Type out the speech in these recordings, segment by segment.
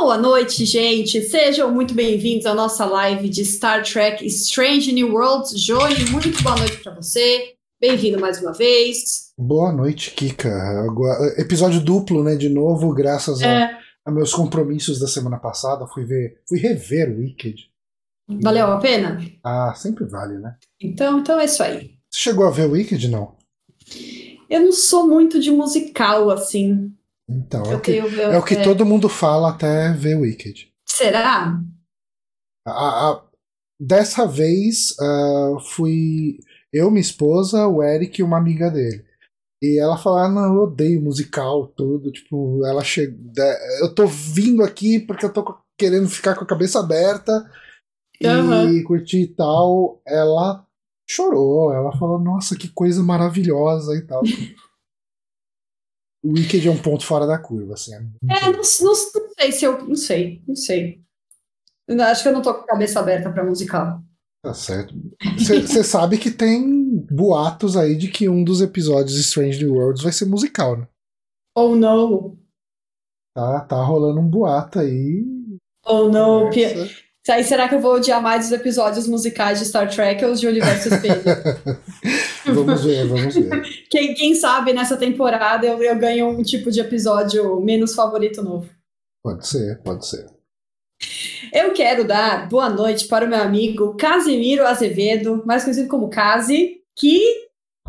Boa noite, gente. Sejam muito bem-vindos à nossa live de Star Trek Strange New Worlds. Johnny, muito boa noite para você. Bem-vindo mais uma vez. Boa noite, Kika. Agora, episódio duplo, né? De novo, graças é. a, a, meus compromissos da semana passada. Fui ver, fui rever o Wicked. Valeu a pena? Ah, sempre vale, né? Então, então é isso aí. Você chegou a ver o Wicked, não? Eu não sou muito de musical, assim. Então, é o, que, é o que é... todo mundo fala até ver o Wicked. Será? A, a, dessa vez, uh, fui eu, minha esposa, o Eric e uma amiga dele. E ela falou: ah, não, eu odeio musical, tudo. Tipo, ela chega. Eu tô vindo aqui porque eu tô querendo ficar com a cabeça aberta uhum. e curtir e tal. Ela chorou, ela falou: nossa, que coisa maravilhosa e tal. o Wicked é um ponto fora da curva, assim. É, é não, não, não, sei se eu. Não sei, não sei. Acho que eu não tô com a cabeça aberta pra musical. Tá certo. Você sabe que tem boatos aí de que um dos episódios de Strange New Worlds vai ser musical, né? Oh, não. Tá, tá rolando um boato aí. Oh, não. Aí, será que eu vou odiar mais os episódios musicais de Star Trek ou os de Universo Espelho? vamos ver, vamos ver. Quem, quem sabe nessa temporada eu, eu ganho um tipo de episódio menos favorito novo. Pode ser, pode ser. Eu quero dar boa noite para o meu amigo Casimiro Azevedo, mais conhecido como Casi, que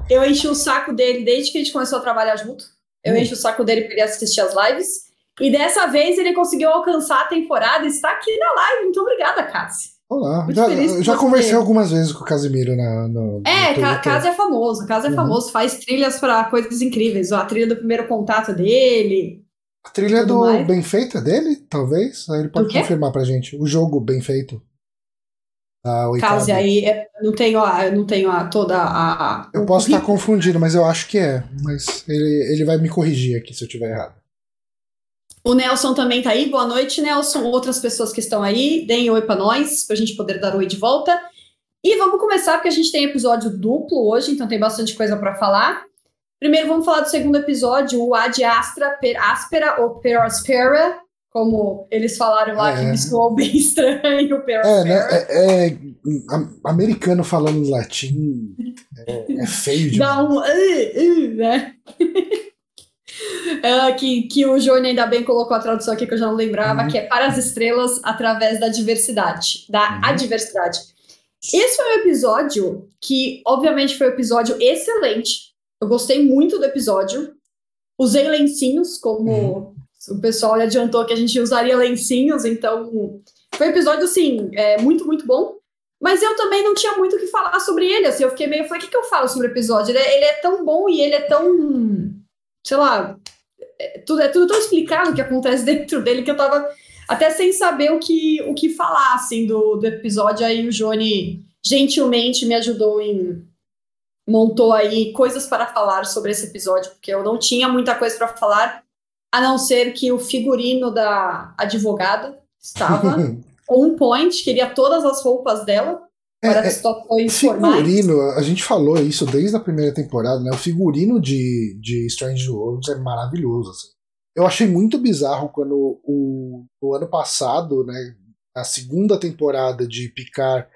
eu enchi o saco dele desde que a gente começou a trabalhar junto. Eu hum. enchi o saco dele para ele assistir as lives. E dessa vez ele conseguiu alcançar a temporada e está aqui na live. Muito obrigada, Casi. Olá, Muito já, já conversei algumas vezes com o Casimiro na, no. É, no Casi é famoso. Casi é uhum. famoso, faz trilhas para coisas incríveis. A trilha do primeiro contato dele. A trilha do mais. bem feita dele, talvez? Aí ele pode confirmar pra gente. O jogo bem feito. Caso aí, é, não tenho, a, não tenho a, toda a. a eu posso estar confundindo, mas eu acho que é. Mas ele, ele vai me corrigir aqui se eu estiver errado. O Nelson também tá aí. Boa noite, Nelson. Outras pessoas que estão aí, deem oi para nós, para a gente poder dar oi de volta. E vamos começar, porque a gente tem episódio duplo hoje, então tem bastante coisa para falar. Primeiro vamos falar do segundo episódio, o Ad Astra per Aspera ou Perospera, como eles falaram lá, é. que me soou bem estranho, Perospera. É, né? é, é, americano falando latim é, é feio demais. Dá um... Uh, uh, né? É, que, que o Johnny ainda bem colocou a tradução aqui que eu já não lembrava, uhum. que é para as estrelas através da diversidade, da uhum. adversidade. Esse foi um episódio que, obviamente, foi um episódio excelente, eu gostei muito do episódio. Usei lencinhos, como uhum. o pessoal adiantou que a gente usaria lencinhos, então foi um episódio, assim, é, muito, muito bom. Mas eu também não tinha muito o que falar sobre ele, assim, eu fiquei meio, falei, o que, que eu falo sobre o episódio? Ele é, ele é tão bom e ele é tão, sei lá, é tudo, é tudo tão explicado o que acontece dentro dele que eu tava até sem saber o que, o que falar, assim, do, do episódio. Aí o Johnny gentilmente me ajudou em montou aí coisas para falar sobre esse episódio, porque eu não tinha muita coisa para falar, a não ser que o figurino da advogada estava on point, queria todas as roupas dela para é, situações figurino, formais. a gente falou isso desde a primeira temporada, né? O figurino de, de Strange Worlds é maravilhoso. Assim. Eu achei muito bizarro quando o, o ano passado, né, na segunda temporada de Picard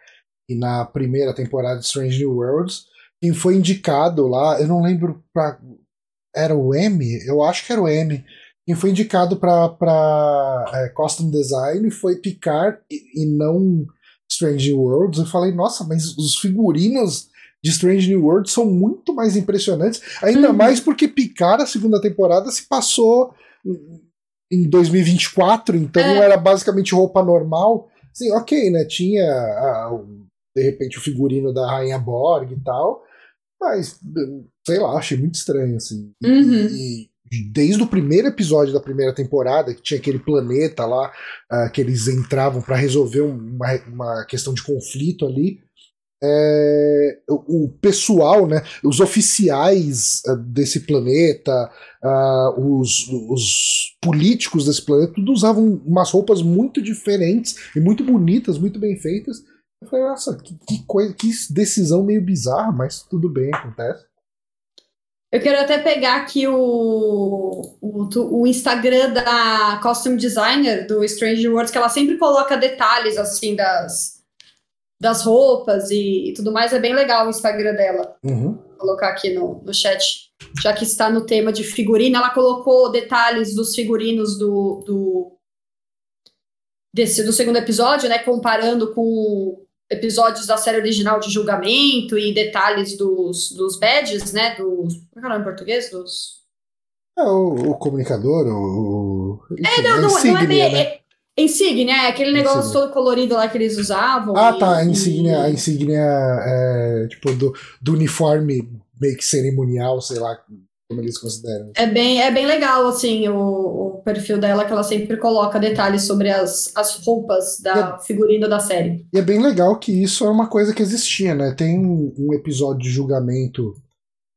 e na primeira temporada de Strange New Worlds, quem foi indicado lá, eu não lembro pra. Era o M? Eu acho que era o M. Quem foi indicado para é, Costume Design foi Picard e, e não Strange New Worlds. Eu falei, nossa, mas os figurinos de Strange New Worlds são muito mais impressionantes. Ainda uhum. mais porque Picard, a segunda temporada, se passou em 2024, então é. era basicamente roupa normal. Sim, ok, né? Tinha a, de repente o figurino da Rainha Borg e tal, mas, sei lá, achei muito estranho, assim. Uhum. E, desde o primeiro episódio da primeira temporada, que tinha aquele planeta lá, uh, que eles entravam para resolver uma, uma questão de conflito ali, é, o, pessoal, né, os oficiais uh, desse planeta, uh, os, os, políticos desse planeta, tudo usavam umas roupas muito diferentes e muito bonitas, muito bem feitas. Eu falei, nossa, que, que, coisa, que decisão meio bizarra, mas tudo bem, acontece. Eu quero até pegar aqui o, o, o, Instagram da costume designer do Strange Worlds, que ela sempre coloca detalhes assim das, das roupas e, e tudo mais. É bem legal o Instagram dela. Uhum. Vou colocar aqui no, no chat, já que está no tema de figurino. Ela colocou detalhes dos figurinos do, do, desse, do segundo episódio, né? Comparando com episódios da série original de julgamento e detalhes dos, dos badges, né? Dos. Como é que é o nome em português? Dos. É, o, o comunicador, o. Enfim, é, não, não, insígnia, não é bem. Né? É, insígnia, é aquele negócio insígnia. todo colorido lá que eles usavam. Ah, e, tá. A insígnia, a insígnia é, tipo, do, do uniforme meio que cerimonial, sei lá, como eles consideram. É bem, é bem legal, assim, o, o perfil dela, que ela sempre coloca detalhes sobre as, as roupas da é, figurino da série. E é bem legal que isso é uma coisa que existia, né? Tem um, episódio de julgamento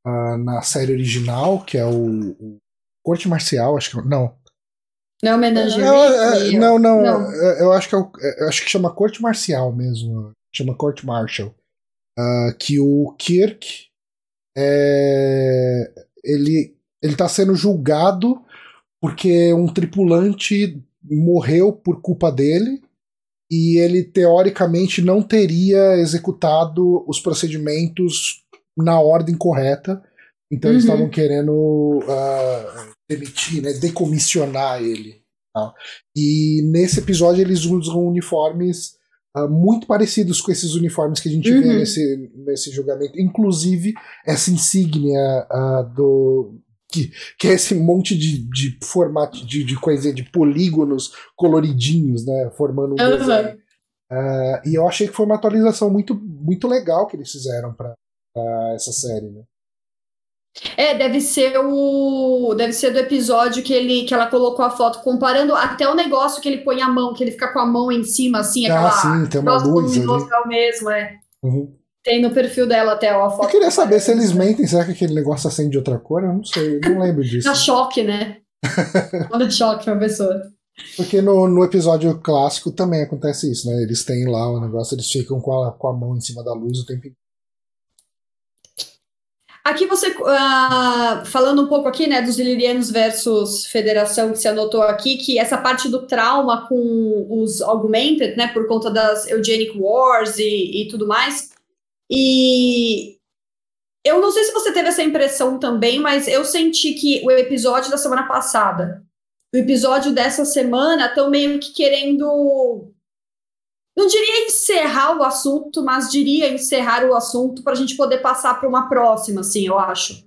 uh, na série original, que é o, o Corte Marcial, acho que. Não. Não é homenagem. É, é, não, não, não. É, eu acho que, é o, é, acho que chama Corte Marcial mesmo. Chama Corte Martial. Uh, que o Kirk é, ele ele está sendo julgado porque um tripulante morreu por culpa dele e ele teoricamente não teria executado os procedimentos na ordem correta. Então uhum. eles estavam querendo uh, demitir, né, decomissionar ele. Tá? E nesse episódio eles usam uniformes uh, muito parecidos com esses uniformes que a gente uhum. vê nesse, nesse julgamento. Inclusive essa insígnia uh, do. Que, que é esse monte de, de formato de, de coisa de polígonos coloridinhos, né? Formando um uhum. desenho. Uh, e eu achei que foi uma atualização muito, muito legal que eles fizeram para essa série, né? É, deve ser o. Deve ser do episódio que ele que ela colocou a foto, comparando até o negócio que ele põe a mão, que ele fica com a mão em cima, assim, ah, aquela. Sim, tem uma luz ali. mesmo, é. Uhum. Tem no perfil dela até ó, a foto. Eu queria saber se eles mentem, será que aquele negócio acende de outra cor? Eu não sei, eu não lembro disso. Dá choque, né? Manda de choque pra pessoa. Porque no, no episódio clássico também acontece isso, né? Eles têm lá o negócio, eles ficam com a, com a mão em cima da luz o tempo inteiro. Aqui você, uh, falando um pouco aqui, né, dos Ilirianos versus Federação, que você anotou aqui, que essa parte do trauma com os Augmented, né, por conta das Eugenic Wars e, e tudo mais. E eu não sei se você teve essa impressão também, mas eu senti que o episódio da semana passada, o episódio dessa semana, estão meio que querendo não diria encerrar o assunto, mas diria encerrar o assunto para a gente poder passar para uma próxima, assim, eu acho.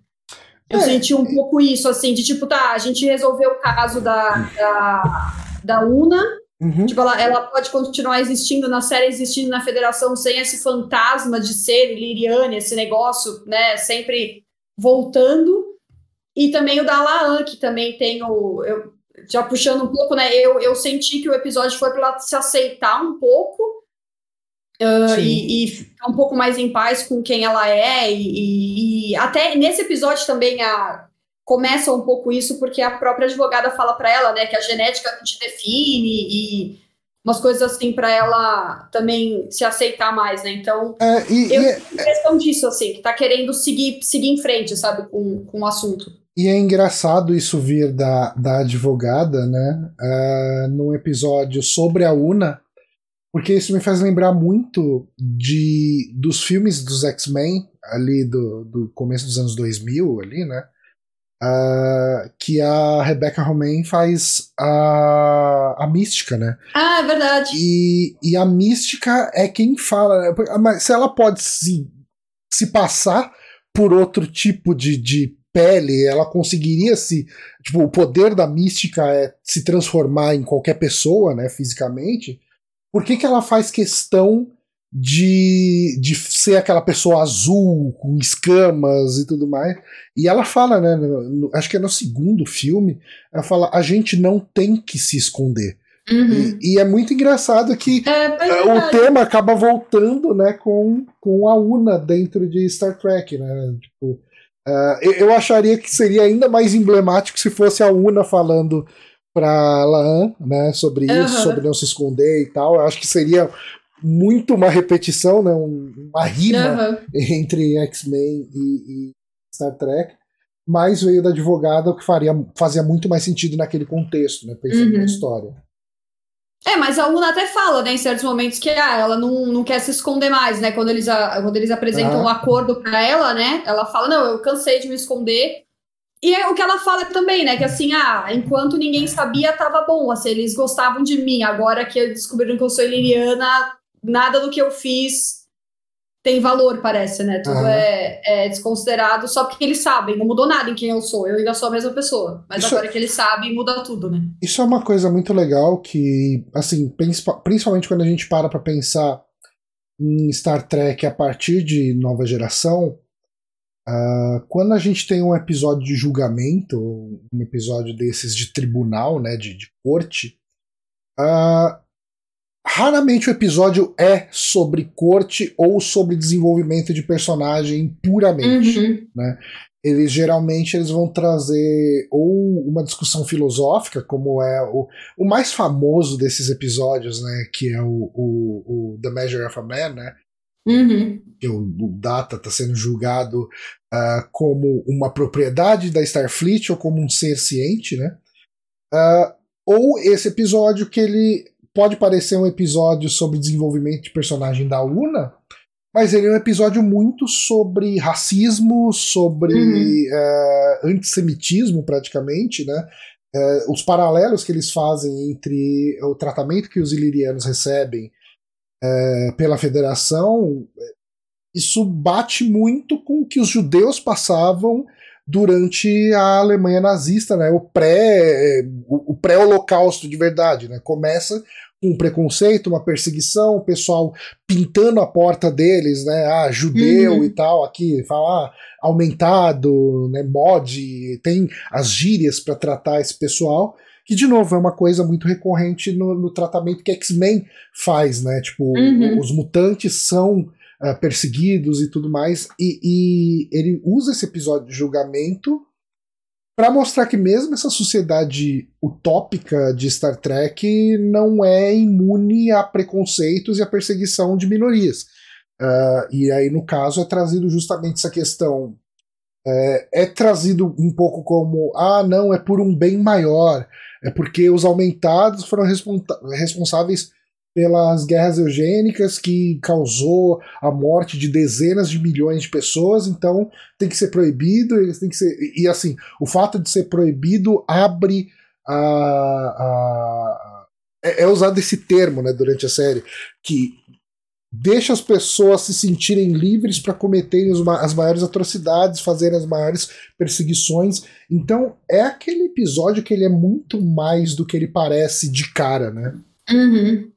Eu é. senti um pouco isso, assim, de tipo, tá, a gente resolveu o caso da, da, da UNA, uhum. tipo, ela, ela pode continuar existindo na série, existindo na federação, sem esse fantasma de ser Liriane, esse negócio, né, sempre voltando. E também o da Laan, que também tem o. Eu, já puxando um pouco, né? Eu, eu senti que o episódio foi para ela se aceitar um pouco uh, e, e, ficar um pouco mais em paz com quem ela é. E, e até nesse episódio também a, começa um pouco isso, porque a própria advogada fala para ela, né, que a genética te define e umas coisas assim para ela também se aceitar mais, né? Então, é, e, eu e é, questão disso, assim, que tá querendo seguir, seguir em frente, sabe, com, com o assunto. E é engraçado isso vir da, da advogada, né? Uh, num episódio sobre a Una, porque isso me faz lembrar muito de dos filmes dos X-Men, ali do, do começo dos anos 2000, ali, né? Uh, que a Rebecca Romain faz a, a mística, né? Ah, é verdade. E, e a mística é quem fala. Né? Mas se ela pode se, se passar por outro tipo de, de pele, ela conseguiria se. Tipo, o poder da mística é se transformar em qualquer pessoa, né, fisicamente. Por que, que ela faz questão de, de ser aquela pessoa azul, com escamas e tudo mais? E ela fala, né, no, acho que é no segundo filme, ela fala: a gente não tem que se esconder. Uhum. E, e, é muito engraçado que é, é o tema acaba voltando né, com, com a Una dentro de Star Trek. Né? Tipo, Uh, eu acharia que seria ainda mais emblemático se fosse a Una falando para Laan, né, sobre uhum. isso, sobre não se esconder e tal. Eu acho que seria muito uma repetição, né, uma rima uhum. entre X-Men e, e, Star Trek. mas veio da advogada, o que faria, fazia muito mais sentido naquele contexto, né? Pensando uhum. na história. É, mas a Una até fala, né, em certos momentos, que ah, ela não, não quer se esconder mais, né? Quando eles, a, quando eles apresentam o ah. um acordo para ela, né? Ela fala, não, eu cansei de me esconder. E é o que ela fala também, né? Que assim, ah, enquanto ninguém sabia, tava bom. Assim, eles gostavam de mim. Agora que descobriram que eu sou Liliana, nada do que eu fiz tem valor, parece, né? Tudo uhum. é, é, desconsiderado só porque eles sabem, não mudou nada em quem eu sou, eu ainda sou a mesma pessoa. Mas Isso agora é... que eles sabem, muda tudo, né? Isso é uma coisa muito legal que, assim, principalmente quando a gente para pra pensar em Star Trek a partir de nova geração, uh, quando a gente tem um episódio de julgamento, um episódio desses de tribunal, né, de, de corte, uh, Raramente o episódio é sobre corte ou sobre desenvolvimento de personagem puramente. Uhum. Né? Eles geralmente eles vão trazer ou uma discussão filosófica, como é o, o mais famoso desses episódios, né? Que é o, o, o The Measure of a Man, né? Uhum. Que o, o Data está sendo julgado uh, como uma propriedade da Starfleet ou como um ser ciente, né? Uh, ou esse episódio que ele pode parecer um episódio sobre desenvolvimento de personagem da Una, mas ele é um episódio muito sobre racismo, sobre uhum. é, antissemitismo, praticamente, né? É, os paralelos que eles fazem entre o tratamento que os ilirianos recebem é, pela federação, isso bate muito com o que os judeus passavam durante a Alemanha nazista, né? O pré o, pré-holocausto de verdade, né? Começa um preconceito, uma perseguição, o pessoal pintando a porta deles, né? Ah, judeu uhum. e tal, aqui, falar ah, aumentado, né? Mod, tem as gírias para tratar esse pessoal. Que, de novo, é uma coisa muito recorrente no, no tratamento que X-Men faz, né? Tipo, uhum. os mutantes são uh, perseguidos e tudo mais. E, e ele usa esse episódio de julgamento para mostrar que mesmo essa sociedade utópica de Star Trek não é imune a preconceitos e a perseguição de minorias. Uh, e aí, no caso, é trazido justamente essa questão. É, é, trazido um pouco como: ah, não, é por um bem maior, é porque os aumentados foram responsáveis pelas guerras eugênicas que causou a morte de dezenas de milhões de pessoas, então tem que ser proibido, eles tem que ser e assim, o fato de ser proibido abre a, a é, é usado esse termo, né, durante a série, que deixa as pessoas se sentirem livres para cometerem as maiores atrocidades, fazerem as maiores perseguições. Então é aquele episódio que ele é muito mais do que ele parece de cara, né? Uhum.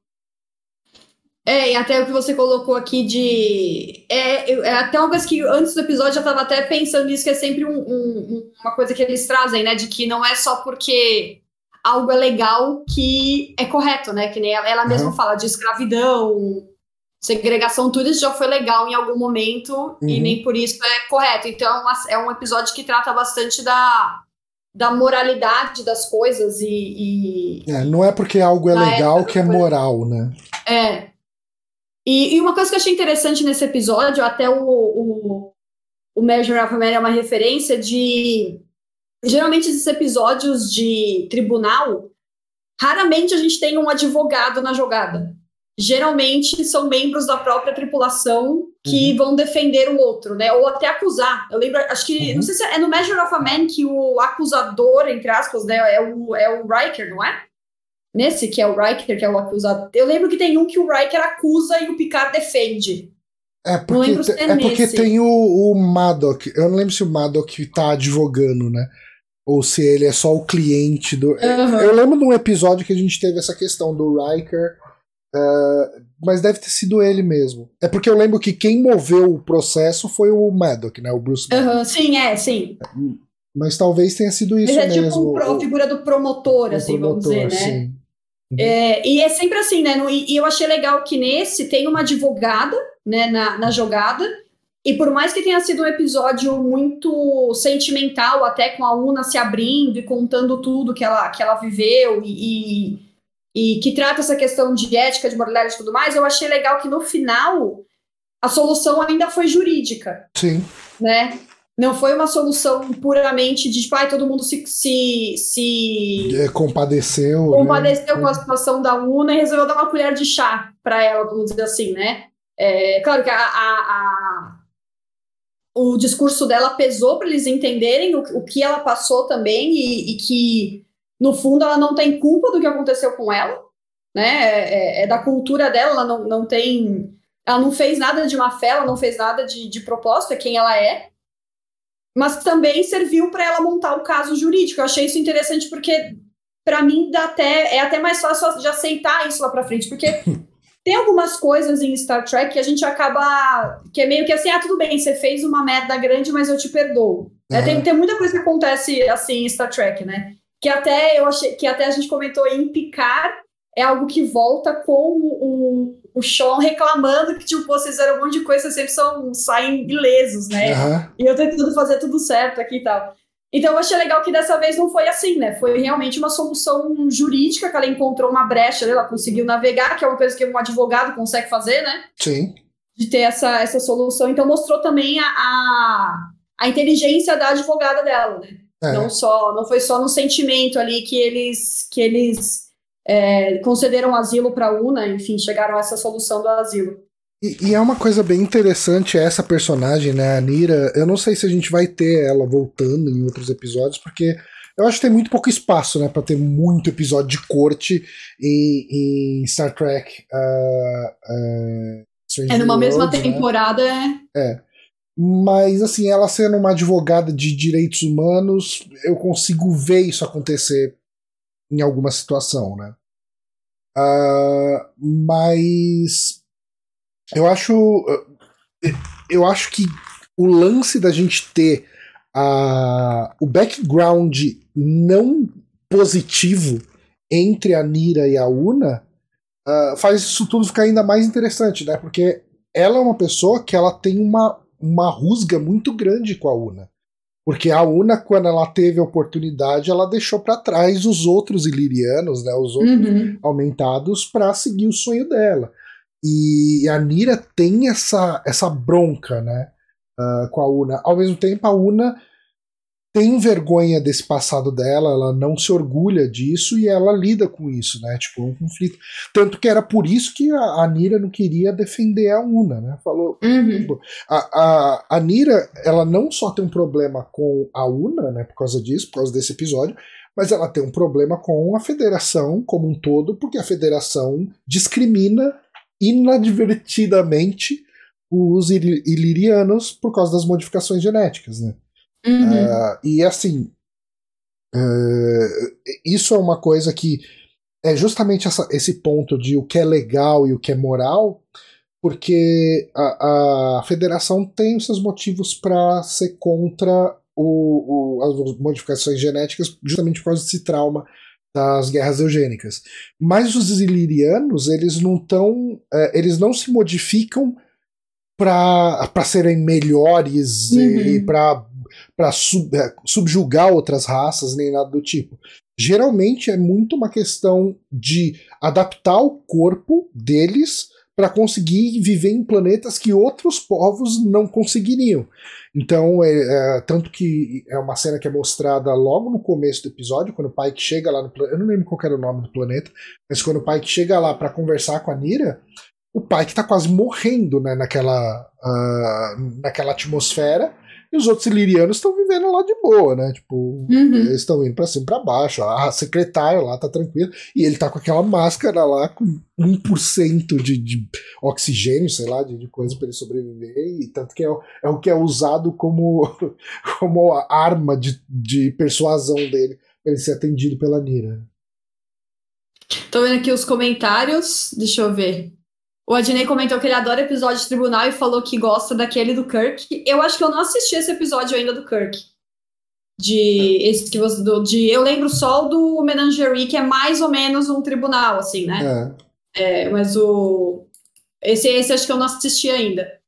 É, e até o que você colocou aqui de. É, é até uma coisa que antes do episódio eu estava até pensando nisso, que é sempre um, um, uma coisa que eles trazem, né? De que não é só porque algo é legal que é correto, né? Que nem ela, ela mesma uhum. fala de escravidão, segregação, tudo isso já foi legal em algum momento uhum. e nem por isso é correto. Então é um episódio que trata bastante da, da moralidade das coisas e. e é, não é porque algo é legal que é moral, né? É. E, e, uma coisa que eu achei interessante nesse episódio, até o, o, o Measure of Man é uma referência de. Geralmente, esses episódios de tribunal, raramente a gente tem um advogado na jogada. Geralmente são membros da própria tripulação que uhum. vão defender o outro, né? Ou até acusar. Eu lembro, acho que, uhum. não sei se é no Measure of a Man que o acusador, entre aspas, né, é o, é o Riker, não é? Nesse que é o Riker, que é o acusado. Eu lembro que tem um que o Riker acusa e o Picard defende. É porque, é, é porque tem o, o Maddox. Eu não lembro se o Maddox tá advogando, né? Ou se ele é só o cliente do. Uhum. Eu lembro de um episódio que a gente teve essa questão do Riker. Uh, mas deve ter sido ele mesmo. É porque eu lembro que quem moveu o processo foi o Maddox, né? O Bruce Uhum, sim, é, sim. Mas talvez tenha sido isso Mas é tipo mesmo. tipo a figura do promotor, assim, promotor, vamos dizer, né? Sim. Uhum. É, e é sempre assim, né? No, e, e, eu achei legal que nesse tem uma advogada né, na, na jogada. E por mais que tenha sido um episódio muito sentimental, até com a Una se abrindo e contando tudo que ela, que ela viveu e, e, e que trata essa questão de ética, de moralidade e tudo mais, eu achei legal que no final a solução ainda foi jurídica. Sim. Né? Não foi uma solução puramente de, tipo, ai, todo mundo se. se, se é, compadeceu. Né? Compadeceu né? com a situação da Una e resolveu dar uma colher de chá para ela, vamos dizer assim, né? É, claro que a, a, a, o discurso dela pesou para eles entenderem o, o, que ela passou também e, e, que, no fundo, ela não tem culpa do que aconteceu com ela, né? É, é, é da cultura dela, ela não, não tem. Ela não fez nada de má fé, ela não fez nada de, de propósito, é quem ela é mas também serviu para ela montar o caso jurídico. Eu achei isso interessante porque, para mim, dá até, é até mais fácil de aceitar isso lá para frente, porque tem algumas coisas em Star Trek que a gente acaba. que é meio que assim: ah, tudo bem, você fez uma merda grande, mas eu te perdoo. Uhum. É, tem, tem muita coisa que acontece assim em Star Trek, né? Que até eu achei que até a gente comentou em Picar é algo que volta com o, o Sean reclamando que, tipo, vocês fizeram um monte de coisa, sempre são, saem ilesos, né? Uhum. E eu tentando fazer tudo certo aqui e tal. Então eu achei legal que dessa vez não foi assim, né? Foi realmente uma solução jurídica que ela encontrou uma brecha, ela conseguiu navegar, que é uma coisa que um advogado consegue fazer, né? Sim. De ter essa, essa solução. Então mostrou também a, a, a inteligência da advogada dela, né? É. Não só, não foi só no sentimento ali que eles que eles é, concederam asilo para a UNA, enfim, chegaram a essa solução do asilo. E, e, é uma coisa bem interessante essa personagem, né, a Nira. Eu não sei se a gente vai ter ela voltando em outros episódios, porque eu acho que tem muito pouco espaço, né, para ter muito episódio de corte em, em Star Trek. Uh, uh, é numa World, mesma né? temporada. Né? É. Mas, assim, ela sendo uma advogada de direitos humanos, eu consigo ver isso acontecer em alguma situação, né? Uh, mas eu acho eu acho que o lance da gente ter uh, o background não positivo entre a Nira e a Una uh, faz isso tudo ficar ainda mais interessante, né? Porque ela é uma pessoa que ela tem uma, uma rusga muito grande com a Una. Porque a Una, quando ela teve a oportunidade, ela deixou para trás os outros ilirianos, né, os outros uhum. aumentados, para seguir o sonho dela. E a Nira tem essa, essa bronca né, uh, com a Una. Ao mesmo tempo, a Una tem vergonha desse passado dela, ela não se orgulha disso e ela lida com isso, né? Tipo, um conflito. Tanto que era por isso que a, a Nira não queria defender a Una, né? Falou. Uhum. Tipo, a, a, a Nira, ela não só tem um problema com a Una, né? Por causa disso, por causa desse episódio, mas ela tem um problema com a federação como um todo, porque a federação discrimina inadvertidamente os ilirianos por causa das modificações genéticas, né? Uhum. Uh, e assim, uh, isso é uma coisa que é justamente essa, esse ponto de o que é legal e o que é moral, porque a, a federação tem os seus motivos para ser contra o, o, as modificações genéticas, justamente por causa desse trauma das guerras eugênicas. Mas os ilirianos, eles não estão. É, eles não se modificam para serem melhores uhum. e para para sub, é, subjugar outras raças, nem nada do tipo. Geralmente é muito uma questão de adaptar o corpo deles para conseguir viver em planetas que outros povos não conseguiriam. Então, é, é, tanto que é uma cena que é mostrada logo no começo do episódio, quando o Pike chega lá no planeta. Eu não lembro qual era o nome do planeta, mas quando o Pike chega lá para conversar com a Nira, o Pike tá quase morrendo né, naquela, uh, naquela atmosfera. E os outros ilirianos estão vivendo lá de boa, né? Tipo, uhum. eles estão indo pra cima e pra baixo. A secretária lá tá tranquila. E ele tá com aquela máscara lá com 1% de, de oxigênio, sei lá, de, de coisa para ele sobreviver. E tanto que é, é, o que é usado como, como arma de, de persuasão dele pra ele ser atendido pela Nira. Tô vendo aqui os comentários. Deixa eu ver. O Adnei comentou que ele adora episódio de tribunal e falou que gosta daquele do Kirk. Eu acho que eu não assisti esse episódio ainda do Kirk. De esse que você. Do, de, eu lembro só do Menagerie, que é mais ou menos um tribunal, assim, né? É. é mas o. Esse, esse acho que eu não assisti ainda.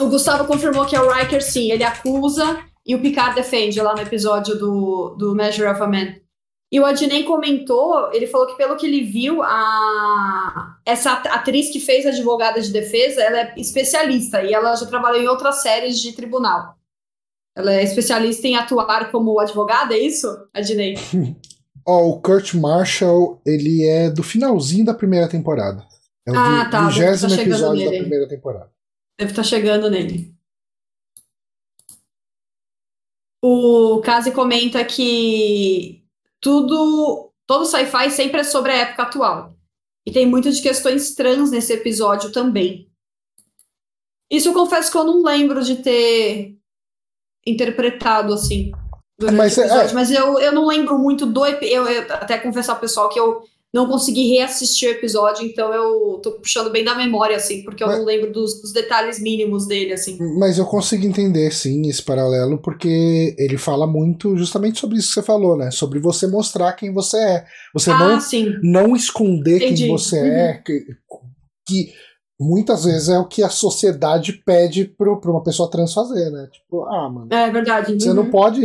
O Gustavo confirmou que é o Riker, sim. Ele acusa e o Picard defende lá no episódio do, do Measure of a Man. E o Adnei comentou, ele falou que pelo que ele viu, a essa atriz que fez advogada de defesa, ela é especialista e ela já trabalhou em outras séries de tribunal. Ela é especialista em atuar como advogada, é isso, Adnei? Ó, oh, o Kurt Marshall, ele é do finalzinho da primeira temporada. É o ah, tá, vigésimo tá episódio nele. da primeira temporada. Deve estar tá chegando nele. O Kazi comenta que tudo, todo sci-fi sempre é sobre a época atual. E tem muitas de questões trans nesse episódio também. Isso eu confesso que eu não lembro de ter interpretado assim durante mas, o episódio, é... mas eu, eu não lembro muito do eu, eu até confessar ao pessoal que eu não consegui reassistir o episódio, então eu tô puxando bem da memória, assim, porque eu mas, não lembro dos, dos, detalhes mínimos dele, assim. Mas eu consigo entender, sim, esse paralelo, porque ele fala muito justamente sobre isso que você falou, né? Sobre você mostrar quem você é. Você ah, não, sim. não esconder Entendi. quem você uhum. é, que, que muitas vezes é o que a sociedade pede para uma pessoa trans fazer, né? Tipo, ah, mano. É verdade. Você uhum. não pode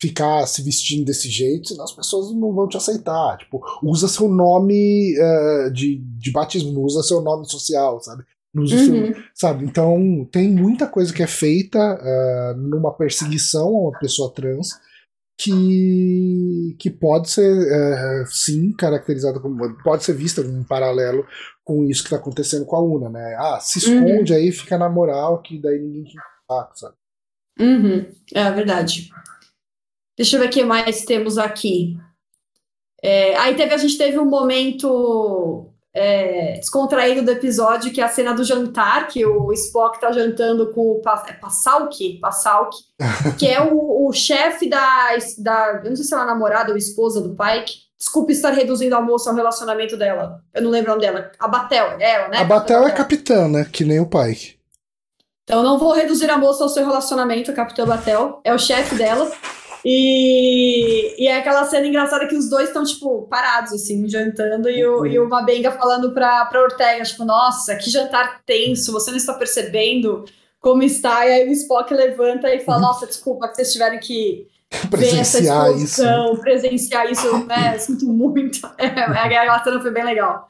ficar se vestindo desse jeito, senão as pessoas não vão te aceitar. Tipo, usa seu nome uh, de, de batismo, usa seu nome social, sabe? Usa uhum. seu, sabe? Então, tem muita coisa que é feita uh, numa perseguição a uma pessoa trans que, que pode ser, uh, sim, caracterizada como. pode ser vista como um paralelo com isso que está acontecendo com a Una, né? Ah, se esconde uhum. aí, fica na moral, que daí ninguém te sabe? Uhum. É verdade. Deixa eu ver o que mais temos aqui. É, aí teve, a gente teve um momento é, descontraído do episódio, que é a cena do jantar, que o Spock tá jantando com o é Passalk, Passalk que é o, o chefe da, da. Eu não sei se ela é namorada ou esposa do Pike. Desculpe estar reduzindo a moça ao relacionamento dela. Eu não lembro o nome dela. A Batel, é ela, né? A Batel é capitã, né? Que nem o Pike. Então não vou reduzir a moça ao seu relacionamento, a Capitã Batel. É o chefe dela. E, e é aquela cena engraçada que os dois estão, tipo, parados, assim, jantando, e o, e o Mabenga falando pra, pra Ortega, tipo, nossa, que jantar tenso, você não está percebendo como está. E aí o Spock levanta e fala, uhum. nossa, desculpa que vocês tiveram que ver essa explosão, isso. presenciar isso, né? Sinto muito. É, aquela cena foi bem legal.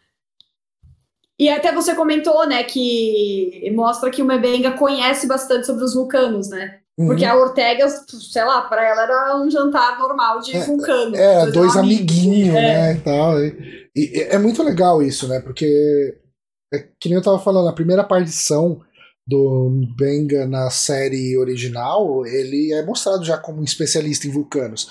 E até você comentou, né, que mostra que o Mebenga conhece bastante sobre os vulcanos, né? Porque uhum. a Ortega, sei lá, para ela era um jantar normal de é, vulcano. É, dois, dois amiguinhos, é. né, e tal. E, e, é muito legal isso, né, porque é que nem eu tava falando, a primeira partição do Benga na série original, ele é mostrado já como um especialista em vulcanos.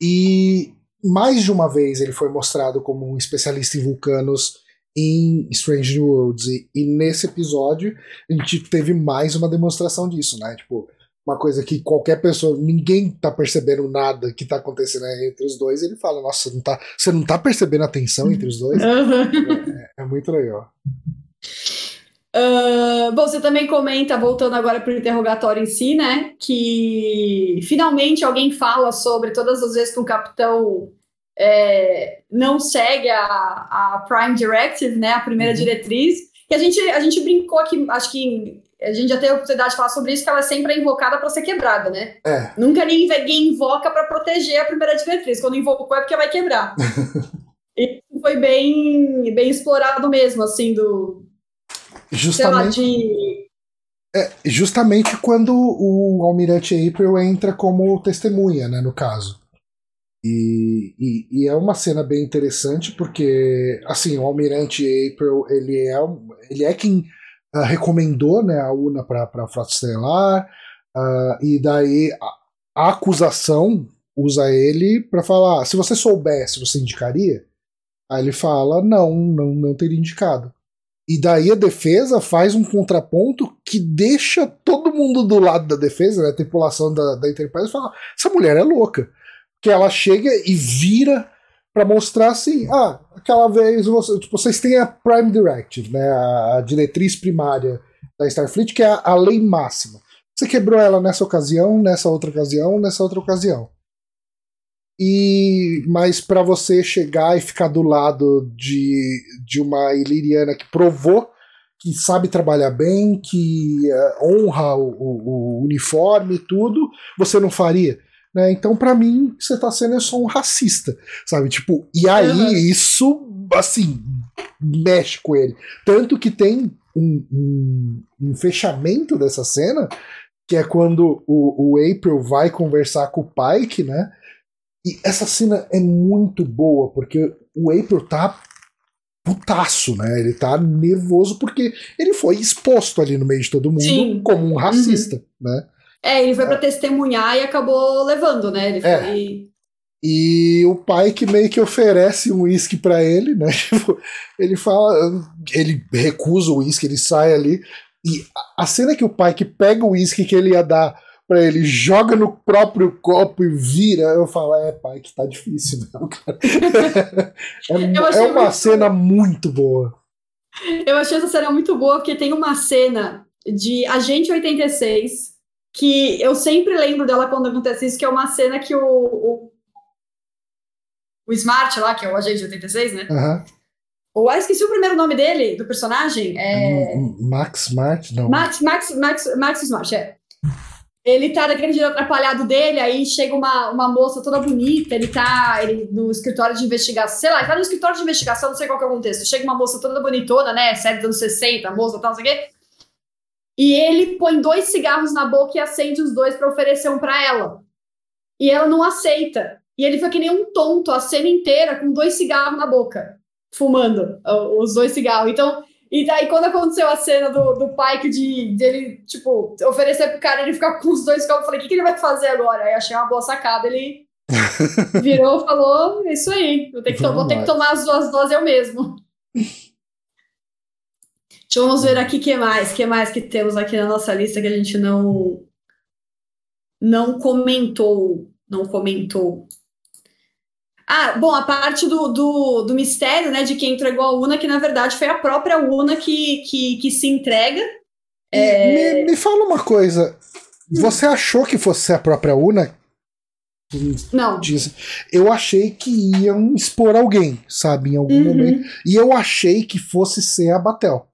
E mais de uma vez ele foi mostrado como um especialista em vulcanos em Strange New Worlds. E, e nesse episódio a gente teve mais uma demonstração disso, né? Tipo, uma coisa que qualquer pessoa, ninguém tá percebendo nada que tá acontecendo entre os dois, ele fala, nossa, você não tá, você não tá percebendo a tensão entre os dois? é, é, muito legal. Uh, bom, você também comenta, voltando agora para o interrogatório em si, né? Que finalmente alguém fala sobre todas as vezes que um capitão é, não segue a, a Prime Directive, né? A primeira uhum. diretriz. Que a gente, a gente brincou aqui, acho que a gente já teve a oportunidade de falar sobre isso, que ela sempre é invocada para ser quebrada, né? É. Nunca ninguém invoca para proteger a primeira diretriz. Quando invocou é porque vai quebrar. e foi bem, bem explorado mesmo, assim, do. Justamente. Lá, de... é, justamente quando o Almirante April entra como testemunha, né, no caso. E, e, e, é uma cena bem interessante porque, assim, o Almirante April, ele é, ele é quem uh, recomendou né, a UNA para a Frota Estelar, uh, e daí a, a, acusação usa ele para falar: se você soubesse, você indicaria? Aí ele fala: não, não, não teria indicado. E daí a defesa faz um contraponto que deixa todo mundo do lado da defesa, né, a tripulação da, da Enterprise, fala: essa mulher é louca. Que ela chega e vira para mostrar assim, ah, aquela vez você, tipo, vocês têm a Prime Directive, né, a diretriz primária da Starfleet, que é a, a lei máxima. Você quebrou ela nessa ocasião, nessa outra ocasião, nessa outra ocasião. E mas para você chegar e ficar do lado de, de uma iliriana que provou que sabe trabalhar bem, que uh, honra o, o, o uniforme e tudo, você não faria. Né? Então, para mim, você tá sendo só um racista, sabe? Tipo, e aí uhum. isso, assim, mexe com ele. Tanto que tem um, um, um, fechamento dessa cena que é quando o, o April vai conversar com o Pike, né? E essa cena é muito boa, porque o April tá putaço, né? Ele tá nervoso porque ele foi exposto ali no meio de todo mundo Sim. como um racista, uhum. né? É, ele foi para testemunhar e acabou levando, né? Ele é. foi. E o pai que meio que oferece um uísque para ele, né? Tipo, ele fala, ele recusa o uísque, ele sai ali. E a cena que o pai que pega o uísque que ele ia dar para ele, joga no próprio copo e vira, eu falo, é pai, que tá difícil, não, cara. é, é uma cena boa. muito boa. Eu achei essa cena muito boa, porque tem uma cena de Agente 86 que eu sempre lembro dela quando acontece isso, que é uma cena que o, o, o Smart lá, que é o agente 86, né? Uhum. Ou ah, esqueci o primeiro nome dele, do personagem. É... Max Smart, não. Max, Max, Max, Max Smart, é. Ele tá daquele jeito atrapalhado dele, aí chega uma, uma moça toda bonita, ele tá ele, no escritório de investigação, sei lá, ele tá no escritório de investigação, não sei qual que é o contexto. Chega uma moça toda bonitona, né, série dos anos 60, moça tal, não sei o quê. E ele põe dois cigarros na boca e acende os dois para oferecer um para ela. E ela não aceita. E ele foi que nem um tonto a cena inteira com dois cigarros na boca, fumando os dois cigarros. Então, e daí quando aconteceu a cena do, do Pike de dele, tipo, oferecer pro cara ele ficar com os dois cigarros, eu falei, o que, que ele vai fazer agora? Aí achei uma boa sacada, ele virou e falou, é isso aí, vou ter que, vou ter que tomar as duas doses eu mesmo. Vamos ver aqui o que mais, que mais que temos aqui na nossa lista que a gente não não comentou, não comentou. Ah, bom, a parte do, do, do mistério, né, de quem entregou a Una, que na verdade foi a própria Una que, que, que se entrega. É... Me, me fala uma coisa, você achou que fosse a própria Una? Não. Eu achei que iam expor alguém, sabe, em algum uhum. momento. E eu achei que fosse ser a Batel.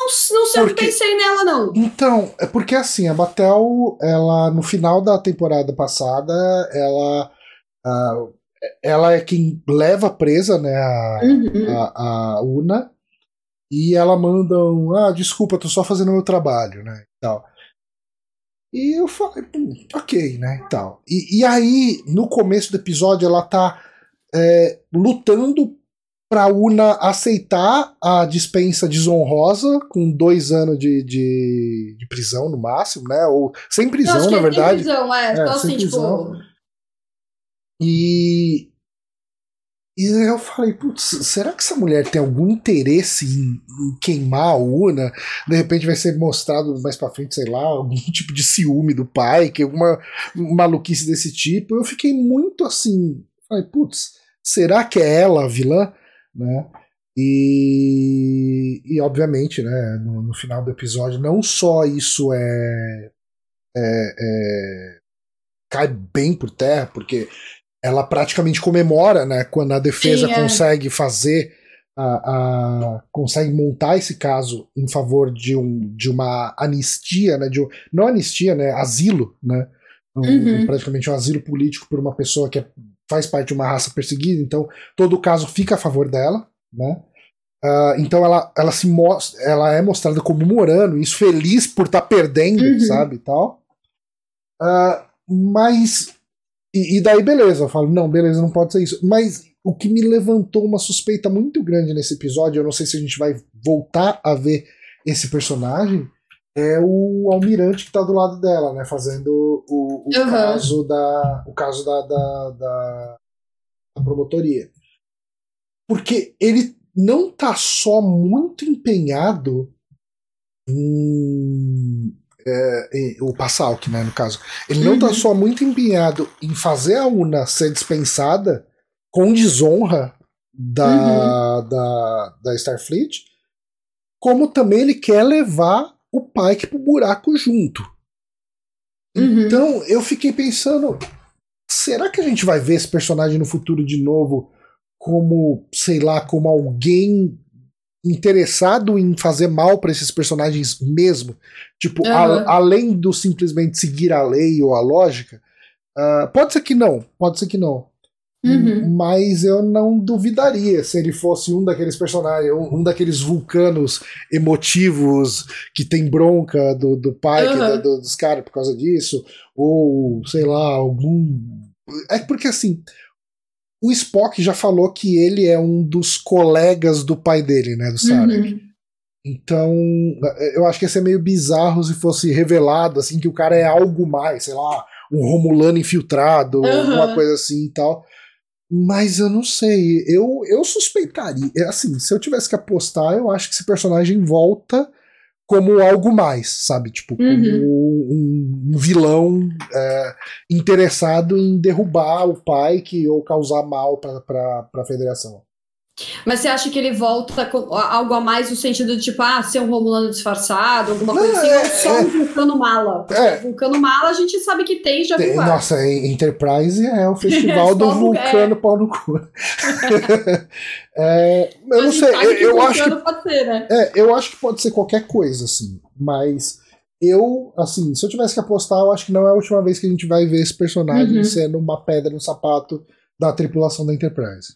Não, não sempre porque, pensei nela, não. Então, é porque assim, a Batel, ela, no final da temporada passada, ela. Uh, ela é quem leva presa, né, a, uhum. a, a, Una, e ela manda um, ah, desculpa, tô só fazendo meu trabalho, né, e tal. E eu falei, hum, ok, né, e tal. E, e aí, no começo do episódio, ela tá é, lutando para Una aceitar a dispensa desonrosa com dois anos de, de, de, prisão no máximo, né? Ou sem prisão, na é verdade. Sem prisão, é. é então, assim, prisão. tipo. E, e eu falei, putz, será que essa mulher tem algum interesse em, em, queimar a Una? De repente vai ser mostrado mais pra frente, sei lá, algum tipo de ciúme do pai, que alguma maluquice desse tipo. Eu fiquei muito assim, falei, putz, será que é ela a vilã? Né? E, e obviamente, né, no, no final do episódio, não só isso é, é, é, cai bem por terra, porque ela praticamente comemora, né, quando a defesa Sim, é. consegue fazer a, a, consegue montar esse caso em favor de, um, de uma anistia, né, de um, não anistia, né, asilo, né, um, uhum. praticamente um asilo político por uma pessoa que é faz parte de uma raça perseguida, então todo o caso fica a favor dela, né? Uh, então ela, ela se mostra, ela é mostrada comemorando isso, feliz por estar tá perdendo, uhum. sabe, tal. Uh, mas e, e, daí beleza, eu falo não, beleza, não pode ser isso. Mas o que me levantou uma suspeita muito grande nesse episódio, eu não sei se a gente vai voltar a ver esse personagem, é o almirante que tá do lado dela, né? Fazendo o, o uhum. caso da. O caso da, da, da, da promotoria. Porque ele não tá só muito empenhado em, é, em, o Passalk, né, no caso. Ele não tá uhum. tá só muito empenhado em fazer a UNA ser dispensada com desonra da, uhum. da, da Starfleet, como também ele quer levar o Pike pro buraco junto. Uhum. Então eu fiquei pensando: será que a gente vai ver esse personagem no futuro de novo como, sei lá, como alguém interessado em fazer mal para esses personagens mesmo? Tipo, uhum. a, além do simplesmente seguir a lei ou a lógica? Uh, pode ser que não, pode ser que não. Uhum. Mas eu não duvidaria se ele fosse um daqueles personagens, um, um daqueles vulcanos emotivos que tem bronca do, do pai Uhum. do- dos caras por causa disso, ou sei lá, algum. É porque assim. O Spock já falou que ele é um dos colegas do pai dele, né? Do Sarek. Uhum. Então, eu acho que ia ser meio bizarro se fosse revelado assim que o cara é algo mais, sei lá, um Romulano infiltrado, Aham. alguma coisa assim e tal. Mas eu não sei, eu, eu suspeitaria. é Assim, se eu tivesse que apostar, eu acho que esse personagem volta como algo mais, sabe? Tipo, como um, um vilão é, interessado em derrubar o pai que, ou causar mal pra, pra federação. Mas você acha que ele volta com algo a mais no sentido de, tipo, ah, ser um Romulano disfarçado, alguma coisa Não, assim, é- ou só é. um vulcano mala? É. Vulcano mala a gente sabe que tem, já Tem- viu nossa, Enterprise é o festival do Só vulca- vulcano pau no cu. É, eu não sei, eu, eu acho que pode ser, né? É, eu acho que pode ser qualquer coisa, assim. Mas eu, assim, se eu tivesse que apostar, eu acho que não é a última vez que a gente vai ver esse personagem Uhum. sendo uma pedra no sapato da tripulação da Enterprise.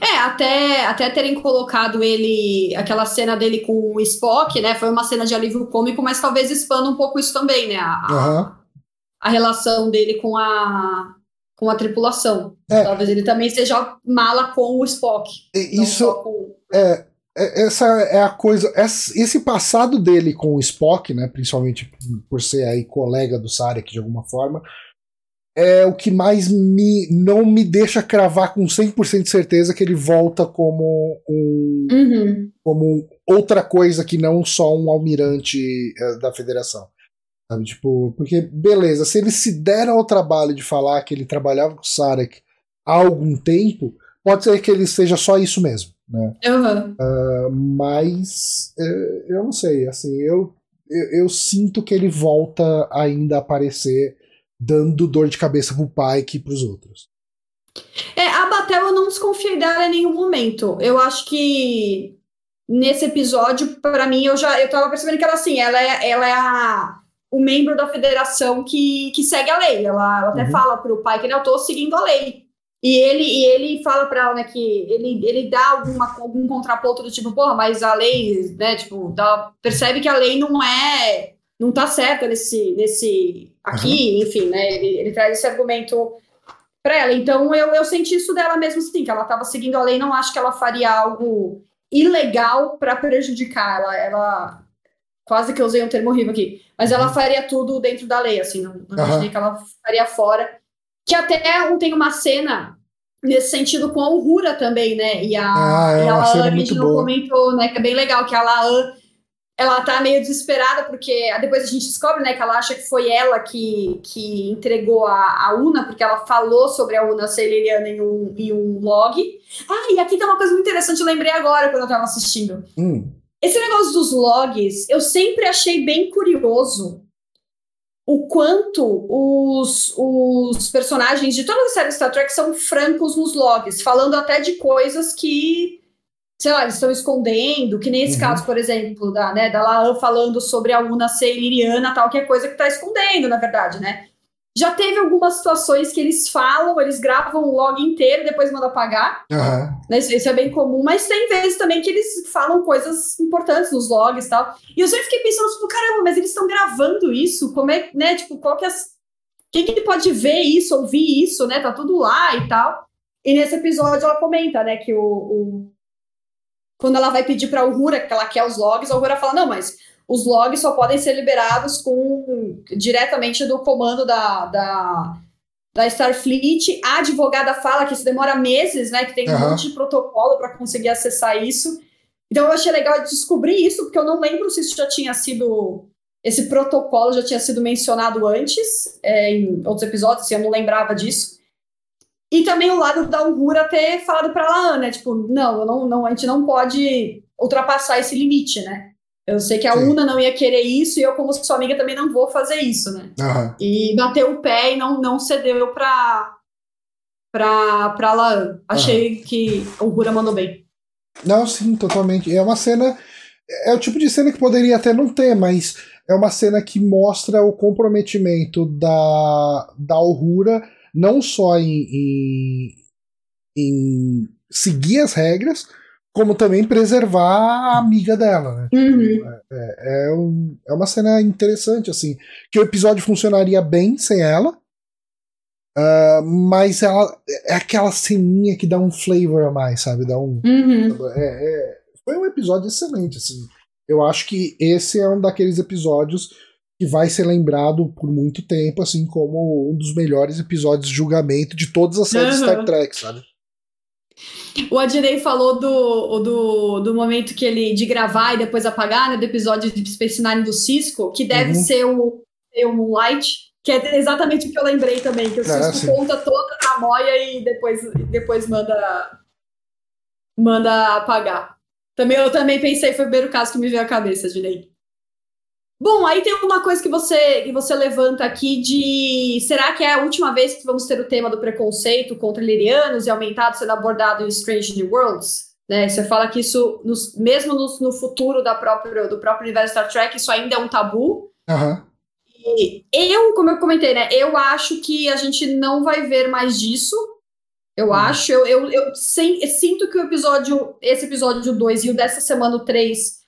É, até, até terem colocado ele, aquela cena dele com o Spock, né? Foi uma cena de alívio cômico, mas talvez expanda um pouco isso também, né? A, a- Aham. a relação dele com a, com a tripulação. É. Talvez ele também seja mala com o Spock. Isso com- é, é- essa é a coisa. ess- Esse passado dele com o Spock, né? Principalmente por ser aí colega do Sarek de alguma forma. É o que mais me não me deixa cravar com 100% de certeza que ele volta como um Uhum. como outra coisa que não só um almirante eh, da federação. Sabe, tipo, porque, beleza, se eles se deram ao trabalho de falar que ele trabalhava com o Sarek há algum tempo, pode ser que ele seja só isso mesmo, né? Uhum. Mas eh, eu não sei, assim, eu, eu, eu sinto que ele volta ainda a aparecer dando dor de cabeça pro pai que pros outros. É, a Batel eu não desconfiei dela em nenhum momento. Eu acho que nesse episódio, pra mim, eu já eu tava percebendo que ela assim, ela é, ela é a, o membro da federação que, que segue a lei. Ela, ela até Uhum. fala pro pai que ele, eu tô seguindo a lei. E ele, e ele fala pra ela, né, que ele, ele dá alguma, algum contraponto do tipo, porra, mas a lei, né, tipo, dá- percebe que a lei não é, não tá certa nesse, nesse aqui, enfim, né, ele, ele traz esse argumento pra ela. Então eu, eu senti isso dela mesmo sim, que ela tava seguindo a lei, não acho que ela faria algo ilegal pra prejudicar ela, ela quase que eu usei um termo horrível aqui, mas ela faria tudo dentro da lei, assim, não, não imaginei que ela faria fora. Que até tem uma cena nesse sentido com a Uhura também, né? E a, Ah, é e a uma cena Laan, a muito gente não boa. comentou, né? Que é bem legal, que a Laan, ela tá meio desesperada, porque depois a gente descobre, né, que ela acha que foi ela que, que entregou a, a Una, porque ela falou sobre a Una ser Liliana em um, em um log. Ah, e aqui tem uma coisa muito interessante, eu lembrei agora quando eu tava assistindo. Hum, Esse negócio dos logs, eu sempre achei bem curioso o quanto os, os personagens de todas as séries Star Trek são francos nos logs, falando até de coisas que, sei lá, eles estão escondendo, que nem esse Uhum. caso, por exemplo, da, né, da Laan falando sobre a Una ser iliriana, tal, que é coisa que tá escondendo, na verdade, né? Já teve algumas situações que eles falam, eles gravam o log inteiro e depois mandam apagar né? Isso, isso é bem comum, mas tem vezes também que eles falam coisas importantes nos logs e tal. E eu sempre fiquei pensando, tipo, caramba, mas eles estão gravando isso? Como é, né? Tipo, qual que é. as- Quem que pode ver isso, ouvir isso, né? Tá tudo lá e tal. E nesse episódio ela comenta, né, que o. o- Quando ela vai pedir pra Uhura que ela quer os logs, a Uhura fala, não, mas os logs só podem ser liberados com diretamente do comando da, da, da Starfleet. A advogada fala que isso demora meses, né? Que tem um monte de protocolo para conseguir acessar isso. Então eu achei legal descobrir isso, porque eu não lembro se isso já tinha sido. Esse protocolo já tinha sido mencionado antes, é, em outros episódios, assim, eu não lembrava disso. E também o lado da Uhura ter falado pra Laan, né? Tipo, não, eu não, não, a gente não pode ultrapassar esse limite, né? Eu sei que a Sim. Una não ia querer isso e eu, como sua amiga, também não vou fazer isso, né? Aham. E bateu o pé e não, não cedeu pra, pra, pra Laan. Achei que o Rura mandou bem. Não, sim, totalmente. É uma cena. É o tipo de cena que poderia até não ter, mas é uma cena que mostra o comprometimento da, da Aurora, não só em, em, em seguir as regras, como também preservar a amiga dela, né? Uhum. É, é, um, é, uma cena interessante, assim, que o episódio funcionaria bem sem ela, uh, mas ela é aquela ceninha que dá um flavor a mais, sabe? Dá um. Uhum. É, é, foi um episódio excelente, assim. Eu acho que esse é um daqueles episódios que vai ser lembrado por muito tempo, assim, como um dos melhores episódios de julgamento de todas as séries uhum. Star Trek, sabe? O Adnei falou do, do, do momento que ele de gravar e depois apagar, né? Do episódio de Space Nine do Cisco, que deve uhum. ser o, o Moonlight, que é exatamente o que eu lembrei também, que o ah, Cisco conta toda a moia e depois, depois manda, manda apagar. Também, eu também pensei, foi o primeiro caso que me veio à cabeça, Adnei. Bom, aí tem uma coisa que você, que você levanta aqui de será que é a última vez que vamos ter o tema do preconceito contra lirianos e aumentado sendo abordado em Strange New Worlds? Né? Você fala que isso, mesmo no, no, futuro da própria, do próprio universo Star Trek, isso ainda é um tabu. Uhum. E eu, como eu comentei, né? Eu acho que a gente não vai ver mais disso. Eu uhum. acho, eu, eu, eu, sem, eu sinto que o episódio, esse episódio 2 e o dessa semana o 3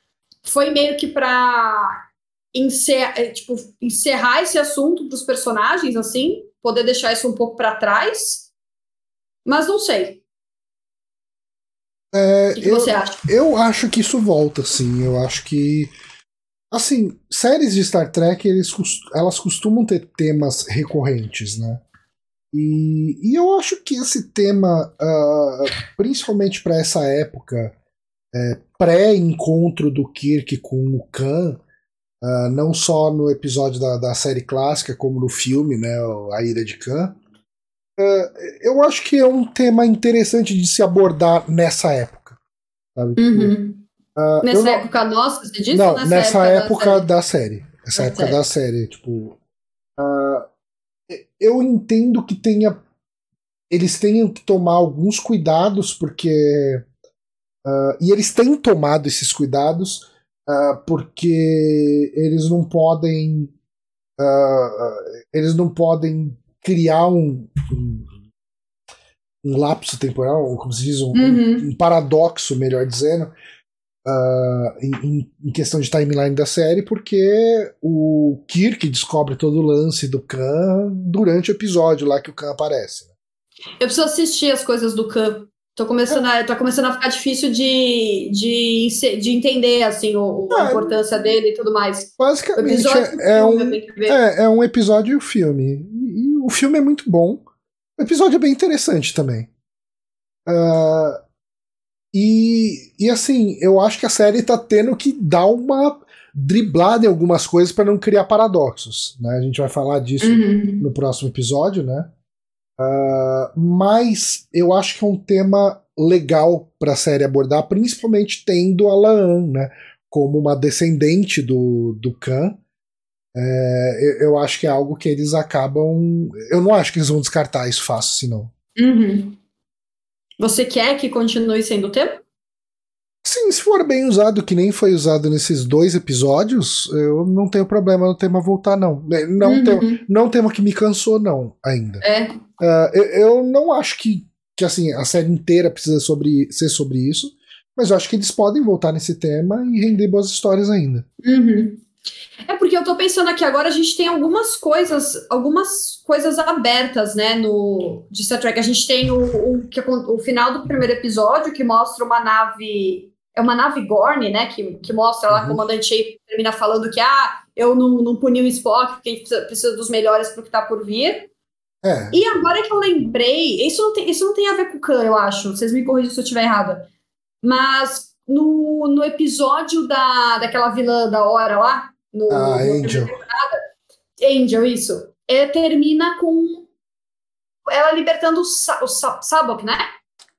foi meio que para encer, é, tipo, encerrar esse assunto para os personagens, assim, poder deixar isso um pouco para trás. Mas não sei. É, o que, que eu, você acha? Eu acho que isso volta, sim. Eu acho que. Assim, séries de Star Trek, eles, elas costumam ter temas recorrentes, né? E, e eu acho que esse tema, uh, principalmente para essa época, é, pré-encontro do Kirk com o Khan, Uh, não só no episódio da, da série clássica, como no filme, né, A Ira de Khan. Uh, eu acho que é um tema interessante de se abordar nessa época. Uhum. Uh, nessa época não... nossa, você disse? Não, nessa, nessa época, época, da série? Da série. Nessa da época série. da série. Tipo, eu entendo que tenha. Eles tenham que tomar alguns cuidados, porque. e eles têm tomado esses cuidados uh, porque eles não podem uh, eles não podem criar um, um, um, lapso temporal, como se diz, um, uhum. um paradoxo, melhor dizendo, uh, em, em, questão de timeline da série, porque o Kirk descobre todo o lance do Khan durante o episódio lá que o Khan aparece. Né? Eu preciso assistir as coisas do Khan Tô começando, a, tá começando a ficar difícil de, de, de entender assim, o, a é. importância dele e tudo mais. Basicamente, é, é, um, é, é um episódio e um filme. E o filme é muito bom. O episódio é bem interessante também. Uh, e, e assim, eu acho que a série tá tendo que dar uma driblada em algumas coisas para não criar paradoxos. Né? A gente vai falar disso uhum. no próximo episódio, né? Uh, mas eu acho que é um tema legal para a série abordar, principalmente tendo a Laan, né, como uma descendente do, do Khan. É, eu, eu, acho que é algo que eles acabam. Eu não acho que eles vão descartar isso fácil, senão. Uhum. Você quer que continue sendo o tema? Sim, se for bem usado, que nem foi usado nesses dois episódios, eu não tenho problema no tema voltar, não. É, não, uhum. tem, não tema que me cansou, não, ainda. É. Uh, eu, eu, não acho que, que assim, a série inteira precisa sobre, ser sobre isso, mas eu acho que eles podem voltar nesse tema e render boas histórias ainda. Uhum. É porque eu tô pensando aqui agora, a gente tem algumas coisas, algumas coisas abertas, né, no de Star Trek. A gente tem o, o, o final do primeiro episódio, que mostra uma nave é uma nave Gorn, né, que, que mostra lá, uhum. o comandante Shape termina falando que, ah, eu não, não puni o Spock, porque precisa, precisa dos melhores pro que tá por vir. É. E agora que eu lembrei, isso não, tem, isso não tem a ver com o Khan, eu acho, vocês me corrigem se eu estiver errada, mas no, no episódio da, daquela vilã da hora lá, no, ah, Angel. Angel, isso, é, termina com ela libertando o, Sa o Sa Sabok, né?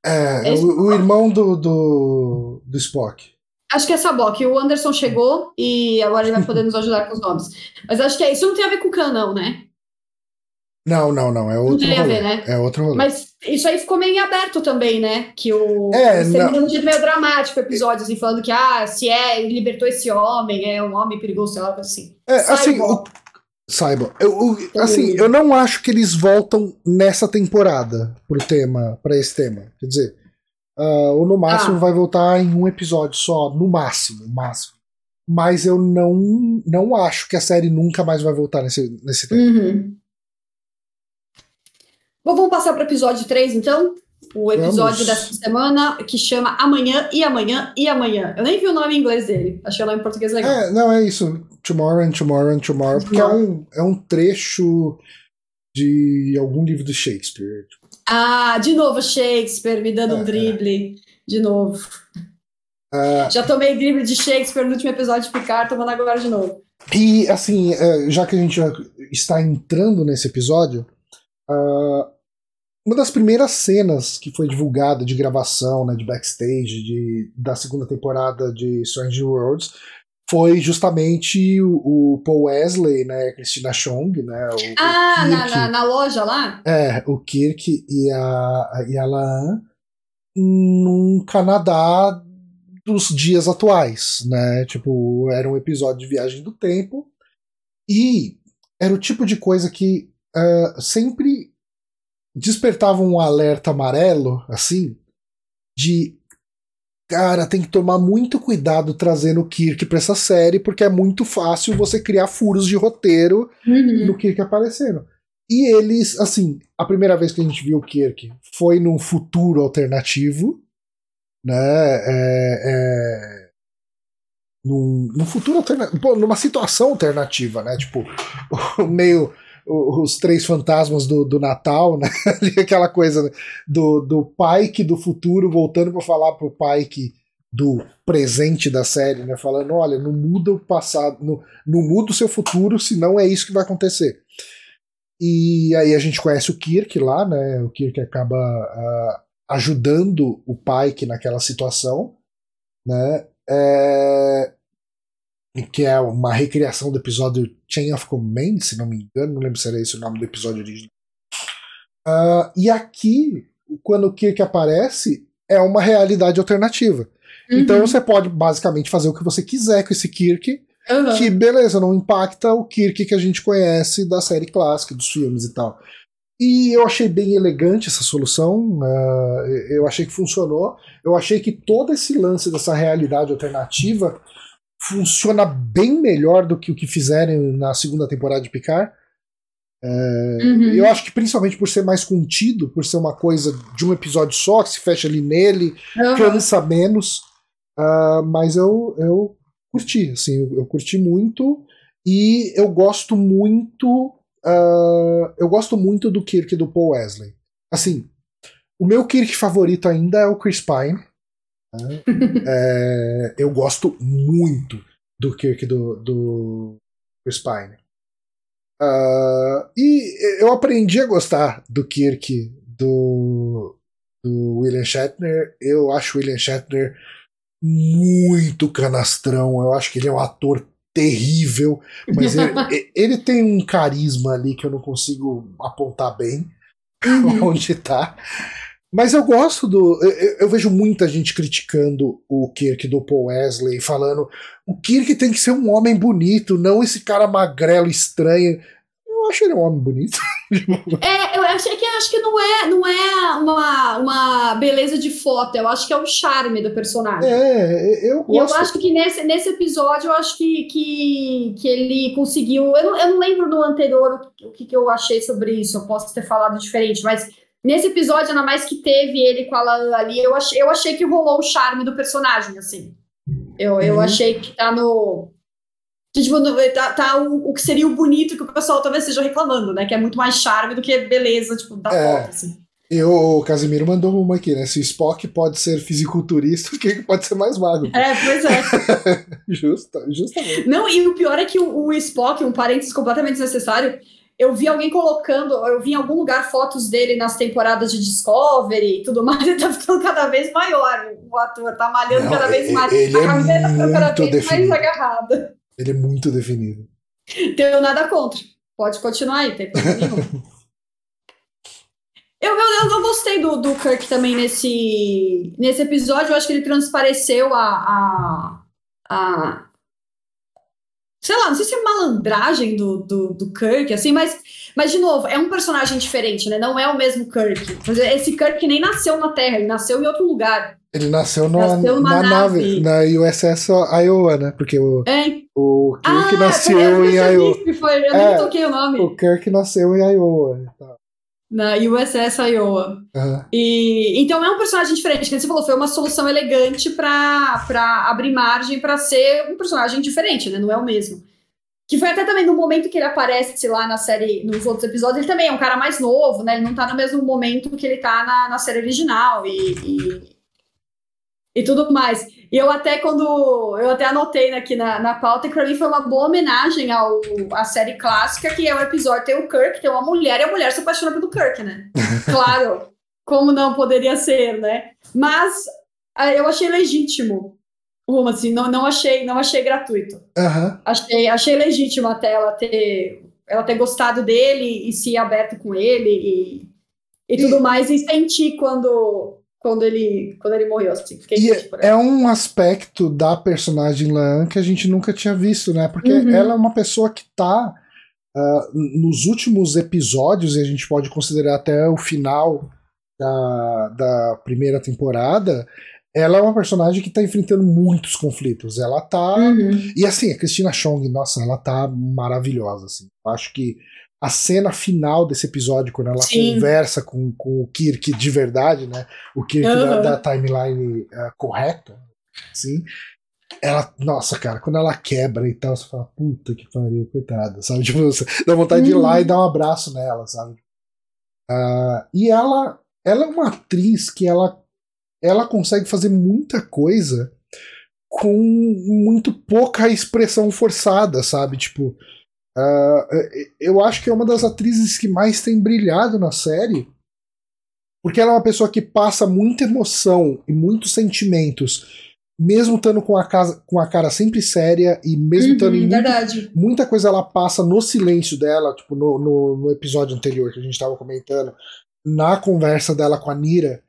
É, é o, o, irmão do, do, do Spock. Acho que é Sabok. O Anderson chegou e agora ele vai poder nos ajudar com os nomes. Mas acho que é isso. Não tem a ver com o Khan, não, né? Não, não, não. É outro não tem rolê. a ver, né? É outro rolê. Mas isso aí ficou meio aberto também, né? Que o. É, de um jeito meio dramático o episódio, assim, falando que, ah, se é, ele libertou esse homem, é um homem perigoso, sei lá, assim. É, assim, o, Saibam. Eu, eu, assim, eu não acho que eles voltam nessa temporada pro tema, para esse tema. Quer dizer, uh, ou no máximo ah. vai voltar em um episódio só, no máximo, máximo. Mas eu não, não acho que a série nunca mais vai voltar nesse, nesse tema. Uhum. Bom, vamos passar para o episódio 3, então? O episódio Vamos. dessa semana que chama Amanhã e Amanhã e Amanhã. Eu nem vi o nome em inglês dele. Achei o nome em português legal. É, não, é isso. Tomorrow and Tomorrow and Tomorrow. Porque é um, é um trecho de algum livro do Shakespeare. Ah, de novo Shakespeare me dando é, um é. drible. É. De novo. Uh, já tomei drible de Shakespeare no último episódio de Picard, tomando agora de novo. E, assim, é, já que a gente está entrando nesse episódio, uma das primeiras cenas que foi divulgada de gravação, né, de backstage de, da segunda temporada de Strange Worlds foi justamente o, o Paul Wesley, né, Christina Chong, né, o, ah, o na, na, na, loja lá? É, o Kirk e a, e a Laan num Canadá dos dias atuais, né, tipo, era um episódio de viagem do tempo e era o tipo de coisa que uh, sempre despertava um alerta amarelo, assim, de cara, tem que tomar muito cuidado trazendo o Kirk pra essa série, porque é muito fácil você criar furos de roteiro uhum. no Kirk aparecendo. E eles, assim, a primeira vez que a gente viu o Kirk foi num futuro alternativo, né? É, é, num, num futuro alternativo, numa situação alternativa, né? Tipo, meio os três fantasmas do, do Natal, né? aquela coisa do, do Pike do futuro voltando para falar pro Pike do presente da série, né? Falando, olha, não muda o passado, não, não muda o seu futuro, senão é isso que vai acontecer. E aí a gente conhece o Kirk lá, né? O Kirk acaba uh, ajudando o Pike naquela situação, né? É, que é uma recriação do episódio Chain of Command, se não me engano, não lembro se era esse o nome do episódio original. Uh, e aqui, quando o Kirk aparece, é uma realidade alternativa. Uhum. Então você pode basicamente fazer o que você quiser com esse Kirk, uhum. que beleza, não impacta o Kirk que a gente conhece da série clássica, dos filmes e tal. E eu achei bem elegante essa solução, uh, eu achei que funcionou. Eu achei que todo esse lance dessa realidade alternativa funciona bem melhor do que o que fizeram na segunda temporada de Picard. É, uhum. Eu acho que principalmente por ser mais contido, por ser uma coisa de um episódio só, que se fecha ali nele, uhum. cansa menos. Uh, mas eu, eu curti, assim, eu, eu, curti muito e eu gosto muito. Uh, eu gosto muito do Kirk do Paul Wesley. Assim, o meu Kirk favorito ainda é o Chris Pine. Né? é, eu gosto muito do Kirk do, do Spine. Uh, e eu aprendi a gostar do Kirk do, do William Shatner. Eu acho o William Shatner muito canastrão. Eu acho que ele é um ator terrível, mas ele, ele tem um carisma ali que eu não consigo apontar bem uhum. onde tá. Mas eu gosto do. Eu, eu, vejo muita gente criticando o Kirk do Paul Wesley, falando o Kirk tem que ser um homem bonito, não esse cara magrelo estranho. Eu acho ele um homem bonito. é, eu achei que acho que não é, não é uma, uma beleza de foto, eu acho que é o charme do personagem. É, eu gosto. E eu acho que nesse, nesse episódio eu acho que, que, que ele conseguiu. Eu não, eu não lembro no anterior o que, que eu achei sobre isso, eu posso ter falado diferente, mas Nesse episódio, ainda mais que teve ele com a Lala ali, eu achei, eu achei que rolou o charme do personagem, assim. Eu, eu uhum. achei que tá no. Que, tipo, tá, tá o, o, que seria o bonito que o pessoal talvez esteja reclamando, né? Que é muito mais charme do que beleza, tipo, da é. foto, assim. E o Casimiro mandou uma aqui, né? Se o Spock pode ser fisiculturista, o que pode ser mais magro? É, pois é. Justa, justamente. Não, e o pior é que o, o Spock, um parênteses completamente desnecessário, eu vi alguém colocando, eu vi em algum lugar fotos dele nas temporadas de Discovery e tudo mais, ele tá ficando cada vez maior. O ator tá malhando Não, cada vez mais. Ele a é camiseta tá ficando cada vez definido. mais agarrada. Ele é muito definido. Tenho nada contra. Pode continuar aí, tem problema nenhum. Eu, eu, eu gostei do, do Kirk também nesse, nesse episódio. Eu acho que ele transpareceu a, a, a sei lá, não sei se é malandragem do, do, do Kirk, assim, mas, mas, de novo, é um personagem diferente, né? Não é o mesmo Kirk. Esse Kirk nem nasceu na Terra, ele nasceu em outro lugar. Ele nasceu, no, nasceu na nave. na USS Iowa, né? Porque o, é. o Kirk ah, nasceu em Iowa. Foi, eu é, nem toquei o nome. O Kirk nasceu em Iowa. Tá. Na USS Iowa. Uhum. E, então é um personagem diferente. Como você falou, foi uma solução elegante para abrir margem para ser um personagem diferente, né? Não é o mesmo. Que foi até também no momento que ele aparece lá na série, nos outros episódios, ele também é um cara mais novo, né? Ele não tá no mesmo momento que ele tá na, na série original. E, e e tudo mais. E eu até quando eu até anotei aqui na, na pauta que pra mim foi uma boa homenagem ao, à série clássica, que é o episódio tem o Kirk, tem uma mulher e a mulher se apaixona pelo Kirk, né? claro, como não poderia ser, né? Mas ah, eu achei legítimo. Uma, assim, não, não achei, não achei gratuito. Uhum. Achei, achei legítimo até ela ter, ela ter gostado dele e se aberto com ele e, e, e tudo mais, e sentir quando quando ele, quando ele morreu, assim. é um aspecto da personagem Lan que a gente nunca tinha visto, né? Porque uhum. ela é uma pessoa que tá uh, nos últimos episódios, e a gente pode considerar até o final da, da primeira temporada, ela é uma personagem que tá enfrentando muitos conflitos. Ela tá. Uhum. E assim, a Cristina Chong, nossa, ela tá maravilhosa, assim. Acho que a cena final desse episódio, quando ela Sim. conversa com, com o Kirk de verdade, né? O Kirk uhum. da, da, timeline uh, correta, sim. Ela, nossa, cara, quando ela quebra e tal, você fala, puta que pariu, coitada, sabe? Tipo, você dá vontade uhum. de ir lá e uhum. dar um abraço nela, sabe? Uh, e ela, ela é uma atriz que ela, ela consegue fazer muita coisa com muito pouca expressão forçada, sabe? Tipo, Uh, eu acho que é uma das atrizes que mais tem brilhado na série, porque ela é uma pessoa que passa muita emoção e muitos sentimentos, mesmo estando com a, casa, com a cara sempre séria e mesmo estando uhum, em muita, muita, coisa ela passa no silêncio dela, tipo no, no, no episódio anterior que a gente estava comentando, na conversa dela com a Nira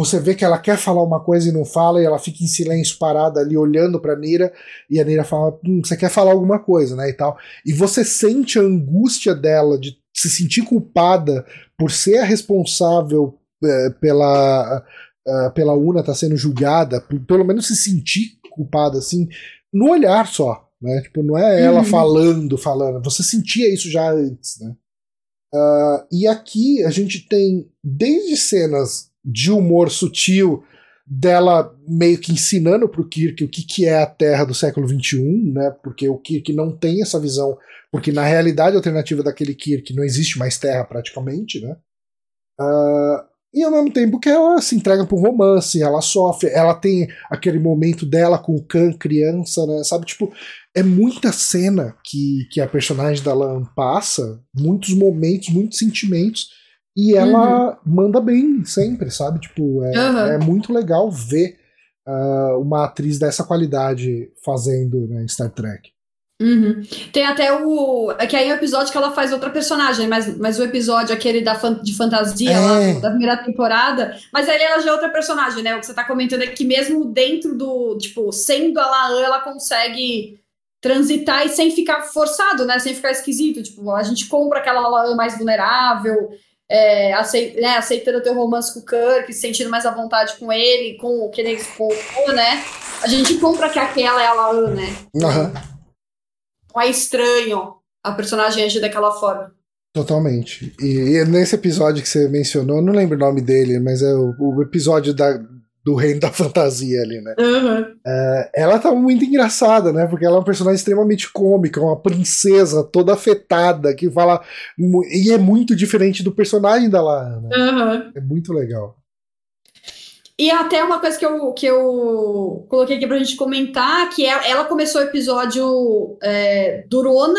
você vê que ela quer falar uma coisa e não fala, e ela fica em silêncio parada ali olhando pra Nira, e a Nira fala: hum, você quer falar alguma coisa, né? E tal. E você sente a angústia dela de se sentir culpada por ser a responsável é, pela, uh, pela Una estar tá sendo julgada, por, pelo menos se sentir culpada assim, no olhar só. Né? Tipo, não é ela uhum. falando, falando. Você sentia isso já antes, né? Uh, e aqui a gente tem desde cenas de humor sutil dela meio que ensinando para o Kirk o que, que é a Terra do século XXI, né? Porque o Kirk não tem essa visão, porque na realidade alternativa daquele Kirk não existe mais Terra praticamente, né? Uh, e ao mesmo tempo que ela se entrega para um romance, ela sofre, ela tem aquele momento dela com o Khan criança, né? Sabe, tipo, é muita cena que, que a personagem da Lan passa, muitos momentos, muitos sentimentos e ela uhum. manda bem sempre, sabe? Tipo, é, uhum. é muito legal ver uh, uma atriz dessa qualidade fazendo né, Star Trek. Uhum. Tem até o. É que aí é o episódio que ela faz outra personagem, mas, mas o episódio aquele da fan, de fantasia é. lá, da primeira temporada. Mas aí ela já é outra personagem, né? O que você tá comentando é que mesmo dentro do. Tipo, sendo a Laan, ela consegue transitar e sem ficar forçado, né? Sem ficar esquisito. Tipo, a gente compra aquela Laan mais vulnerável é, aceit, né, aceitando o teu romance com o Kirk, sentindo mais à vontade com ele, com o que ele com né? A gente compra que aquela é a Laan, né? Uhum. Não é estranho a personagem agir daquela forma. Totalmente. E, e, nesse episódio que você mencionou, não lembro o nome dele, mas é o, o episódio da, do reino da fantasia ali, né? Uhum. Ela tá muito engraçada, né? Porque ela é uma personagem extremamente cômica, uma princesa toda afetada, que fala. E é muito diferente do personagem da Lana. Uhum. É muito legal. E até uma coisa que eu, que eu coloquei aqui pra gente comentar, que é, ela começou o episódio é, durona,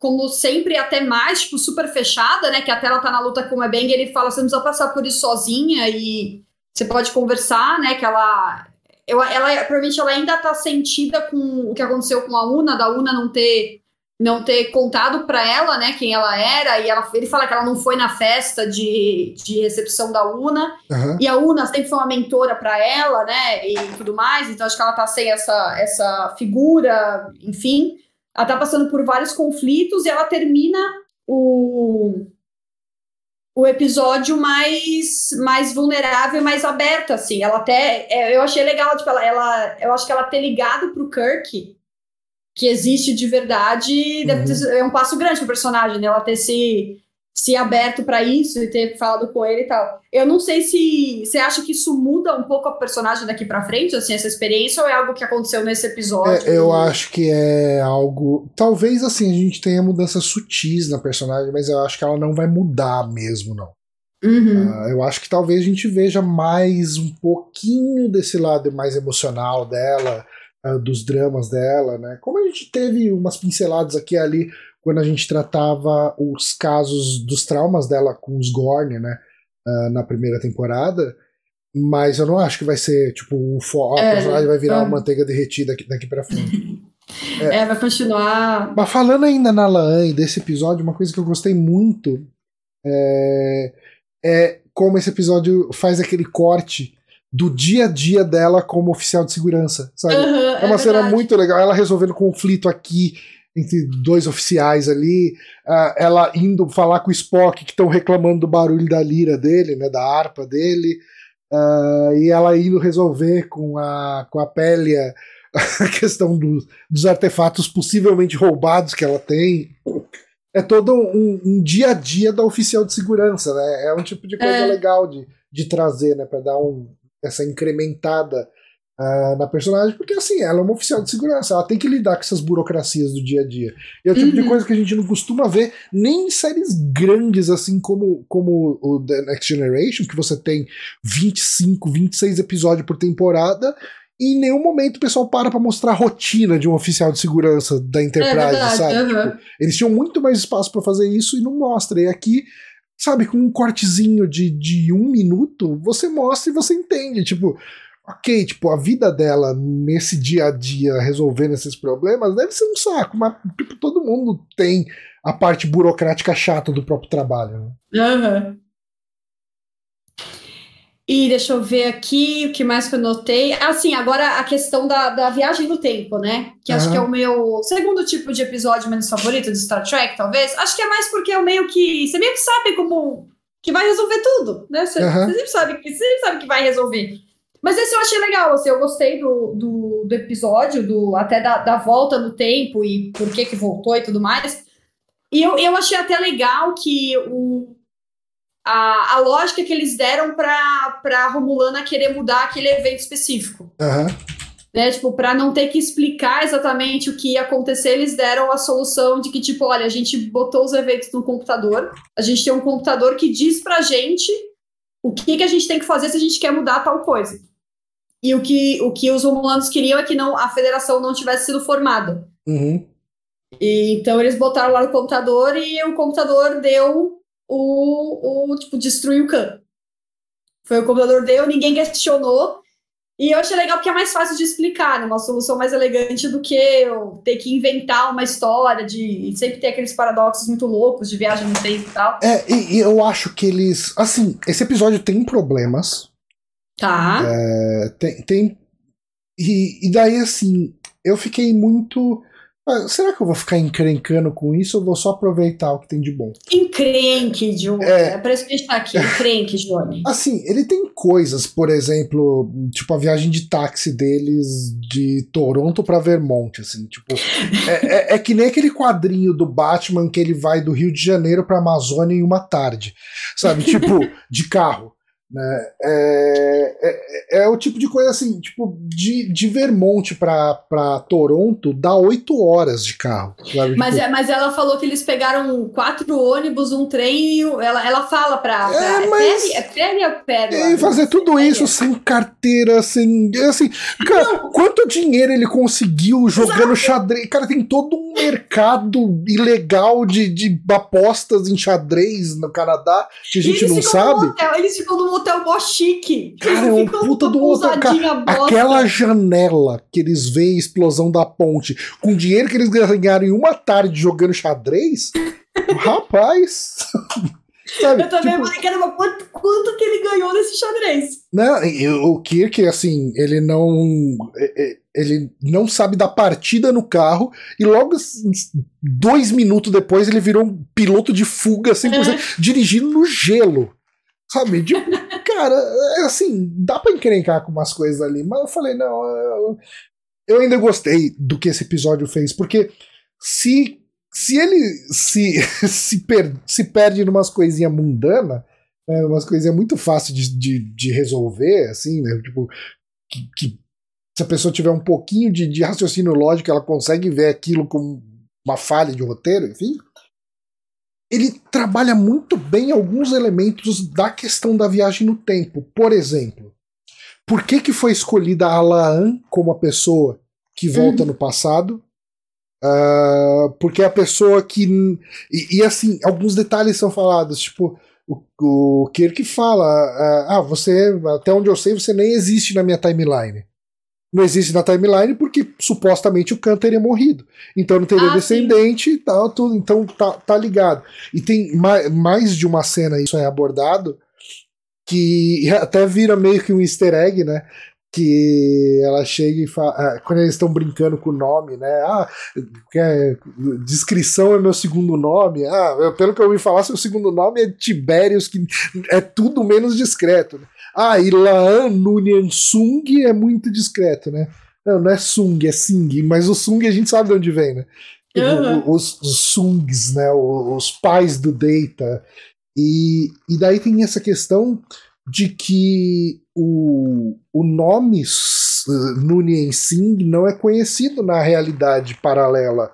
como sempre, até mais, tipo, super fechada, né? Que até ela tá na luta com o Ebeng, ele fala, você não precisa passar por isso sozinha e você pode conversar, né? Que ela. Eu, ela provavelmente ela ainda tá sentida com o que aconteceu com a Una, da Una não ter não ter contado para ela, né, quem ela era, e ela, ele fala que ela não foi na festa de, de recepção da Una, uhum. e a Una sempre foi uma mentora para ela, né, e tudo mais, então acho que ela tá sem essa, essa figura, enfim, ela tá passando por vários conflitos e ela termina o, o episódio mais, mais vulnerável, mais aberto, assim. Ela até. É, eu achei legal, tipo, ela, ela, eu acho que ela ter ligado pro Kirk que existe de verdade uhum. ter, é um passo grande pro personagem, né? Ela ter se se aberto para isso e ter falado com ele e tal. Eu não sei se você acha que isso muda um pouco a personagem daqui para frente, assim, essa experiência, ou é algo que aconteceu nesse episódio? É, eu acho que é algo. Talvez assim a gente tenha mudanças sutis na personagem, mas eu acho que ela não vai mudar mesmo, não. Uhum. Uh, eu acho que talvez a gente veja mais um pouquinho desse lado mais emocional dela, uh, dos dramas dela, né? Como a gente teve umas pinceladas aqui e ali quando a gente tratava os casos dos traumas dela com os Gorn, né? Uh, na primeira temporada. Mas eu não acho que vai ser, tipo, o fo é, a personagem vai virar é. uma manteiga derretida daqui, daqui pra frente. é. é, vai continuar. Mas falando ainda na Laan desse episódio, uma coisa que eu gostei muito é, é como esse episódio faz aquele corte do dia a dia dela como oficial de segurança, sabe? Uhum, é uma é cena muito legal. Ela resolvendo conflito aqui, entre dois oficiais ali, uh, ela indo falar com o Spock que estão reclamando do barulho da lira dele, né, da harpa dele, uh, e ela indo resolver com a com a Pélia a questão do, dos artefatos possivelmente roubados que ela tem. É todo um, um, dia a dia da oficial de segurança, né? É um tipo de coisa é. legal de, de trazer, né, para dar um, essa incrementada uh, na personagem, porque assim, ela é uma oficial de segurança, ela tem que lidar com essas burocracias do dia a dia. E é o tipo uhum. de coisa que a gente não costuma ver nem em séries grandes, assim como, como o The Next Generation, que você tem 25, 26 episódios por temporada, e em nenhum momento o pessoal para pra mostrar a rotina de um oficial de segurança da Enterprise, é verdade, sabe? Uhum. Tipo, eles tinham muito mais espaço para fazer isso e não mostra. E aqui, sabe, com um cortezinho de, de um minuto, você mostra e você entende. Tipo, ok, tipo, a vida dela nesse dia a dia resolvendo esses problemas deve ser um saco, mas tipo, todo mundo tem a parte burocrática chata do próprio trabalho. Né? Uhum. E deixa eu ver aqui o que mais que eu notei. Assim, agora a questão da, da viagem no tempo, né? Que uhum. acho que é o meu segundo tipo de episódio menos favorito de Star Trek, talvez. Acho que é mais porque eu meio que. Você meio que sabe como. que vai resolver tudo, né? Você, uhum. você sempre sabe que você sempre sabe que vai resolver. Mas esse eu achei legal, assim, eu gostei do, do, do episódio, do até da, da, volta no tempo e por que que voltou e tudo mais. E eu, eu achei até legal que o, a, a lógica que eles deram pra, pra Romulana querer mudar aquele evento específico. Uhum. Né, tipo, para não ter que explicar exatamente o que ia acontecer, eles deram a solução de que, tipo, olha, a gente botou os eventos no computador, a gente tem um computador que diz pra gente o que, que a gente tem que fazer se a gente quer mudar tal coisa. E o que, o que os romulanos queriam é que não, a federação não tivesse sido formada. Uhum. E, então eles botaram lá no computador e o computador deu o, o tipo, destruiu o Khan. Foi o computador deu, ninguém questionou. E eu achei legal porque é mais fácil de explicar, né? Uma solução mais elegante do que eu ter que inventar uma história de. sempre ter aqueles paradoxos muito loucos de viagem no tempo e tal. É, e, e eu acho que eles. Assim, esse episódio tem problemas. Tá. É, tem. tem e, e daí, assim, eu fiquei muito. Será que eu vou ficar encrencando com isso ou vou só aproveitar o que tem de bom? Encrenque, Johnny. É, é por isso que a gente tá aqui. Encrenque, Johnny. Assim, ele tem coisas, por exemplo, tipo a viagem de táxi deles de Toronto para Vermont, assim, tipo. é, é, é, que nem aquele quadrinho do Batman que ele vai do Rio de Janeiro pra Amazônia em uma tarde. Sabe? Tipo, de carro. Né? É, é, é, o tipo de coisa assim, tipo, de, de Vermont para Toronto dá oito horas de carro. Sabe? Mas, tipo, é, mas ela falou que eles pegaram quatro ônibus, um trem ela, ela fala pra. pra é, mas, é Perry ou Perry? E fazer tudo isso sem carteira, sem. Assim, cara, Não. quanto dinheiro ele conseguiu jogando Exato. xadrez? Cara, tem todo um mercado ilegal de, de apostas em xadrez no Canadá que a gente não sabe. Hotel, eles ficam no hotel mó chique. Cara, é um puta do hotel. Aquela janela que eles veem a explosão da ponte, com o dinheiro que eles ganharam em uma tarde jogando xadrez, rapaz. Sabe? Eu também tipo, falei, caramba, quanto, quanto que ele ganhou nesse xadrez? Não, o Kirk, assim, ele não. Ele não sabe da partida no carro e logo dois minutos depois ele virou um piloto de fuga 100%, é. dirigindo no gelo. Sabe? De, cara, é assim, dá pra encrencar com umas coisas ali, mas eu falei, não, eu, eu ainda gostei do que esse episódio fez, porque se se ele se, se, per, se perde numas coisinhas mundanas, né, umas coisinhas muito fáceis de, de, de, resolver, assim, né? Tipo, que, que, se a pessoa tiver um pouquinho de, de raciocínio lógico, ela consegue ver aquilo como uma falha de roteiro, enfim. Ele trabalha muito bem alguns elementos da questão da viagem no tempo. Por exemplo, por que, que foi escolhida a Laan como a pessoa que volta uhum. no passado Uh, porque é a pessoa que. E, e, assim, alguns detalhes são falados, tipo, o, o Kirk fala: uh, Ah, você, até onde eu sei, você nem existe na minha timeline. Não existe na timeline porque supostamente o Khan teria morrido. Então não teria ah, descendente sim. e tal, tudo. Então tá, tá ligado. E tem mais, mais de uma cena, isso é abordado, que até vira meio que um easter egg, né? que ela chega e fala, ah, quando eles estão brincando com o nome, né? Ah, é, descrição é meu segundo nome. Ah, pelo que eu ouvi falar, seu segundo nome é Tibérios, que é tudo menos discreto. Né? Ah, e Laan Nunyan Sung é muito discreto, né? Não, não é Sung, é Sing, mas o Sung a gente sabe de onde vem, né? Uhum. Os, os Sungs, né? Os, pais do Data. E, e daí tem essa questão de que o, o nome Nunien Singh não é conhecido na realidade paralela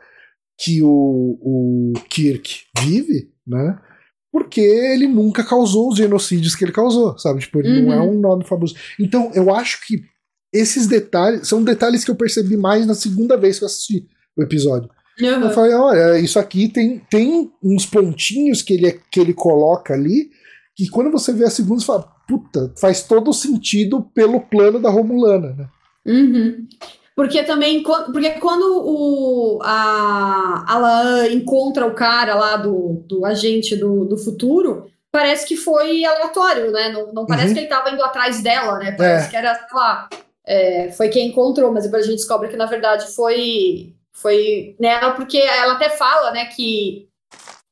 que o, o Kirk vive, né? Porque ele nunca causou os genocídios que ele causou, sabe? Tipo, ele uhum. não é uhum. um nome famoso. Então, eu acho que esses detalhes são detalhes que eu percebi mais na segunda vez que eu assisti o episódio. Uhum. Eu falei, olha, isso aqui tem, tem uns pontinhos que ele, que ele coloca ali, que quando você vê a segunda, você fala, puta, faz todo sentido pelo plano da Romulana, né? Uhum. Porque também, porque quando o, a Alan encontra o cara lá do, do agente do, do futuro, parece que foi aleatório, né? Não, não parece uhum. que ele estava indo atrás dela, né? Parece é. que era, sei lá, é, foi quem encontrou, mas depois a gente descobre que na verdade foi foi nela, porque ela até fala, né, que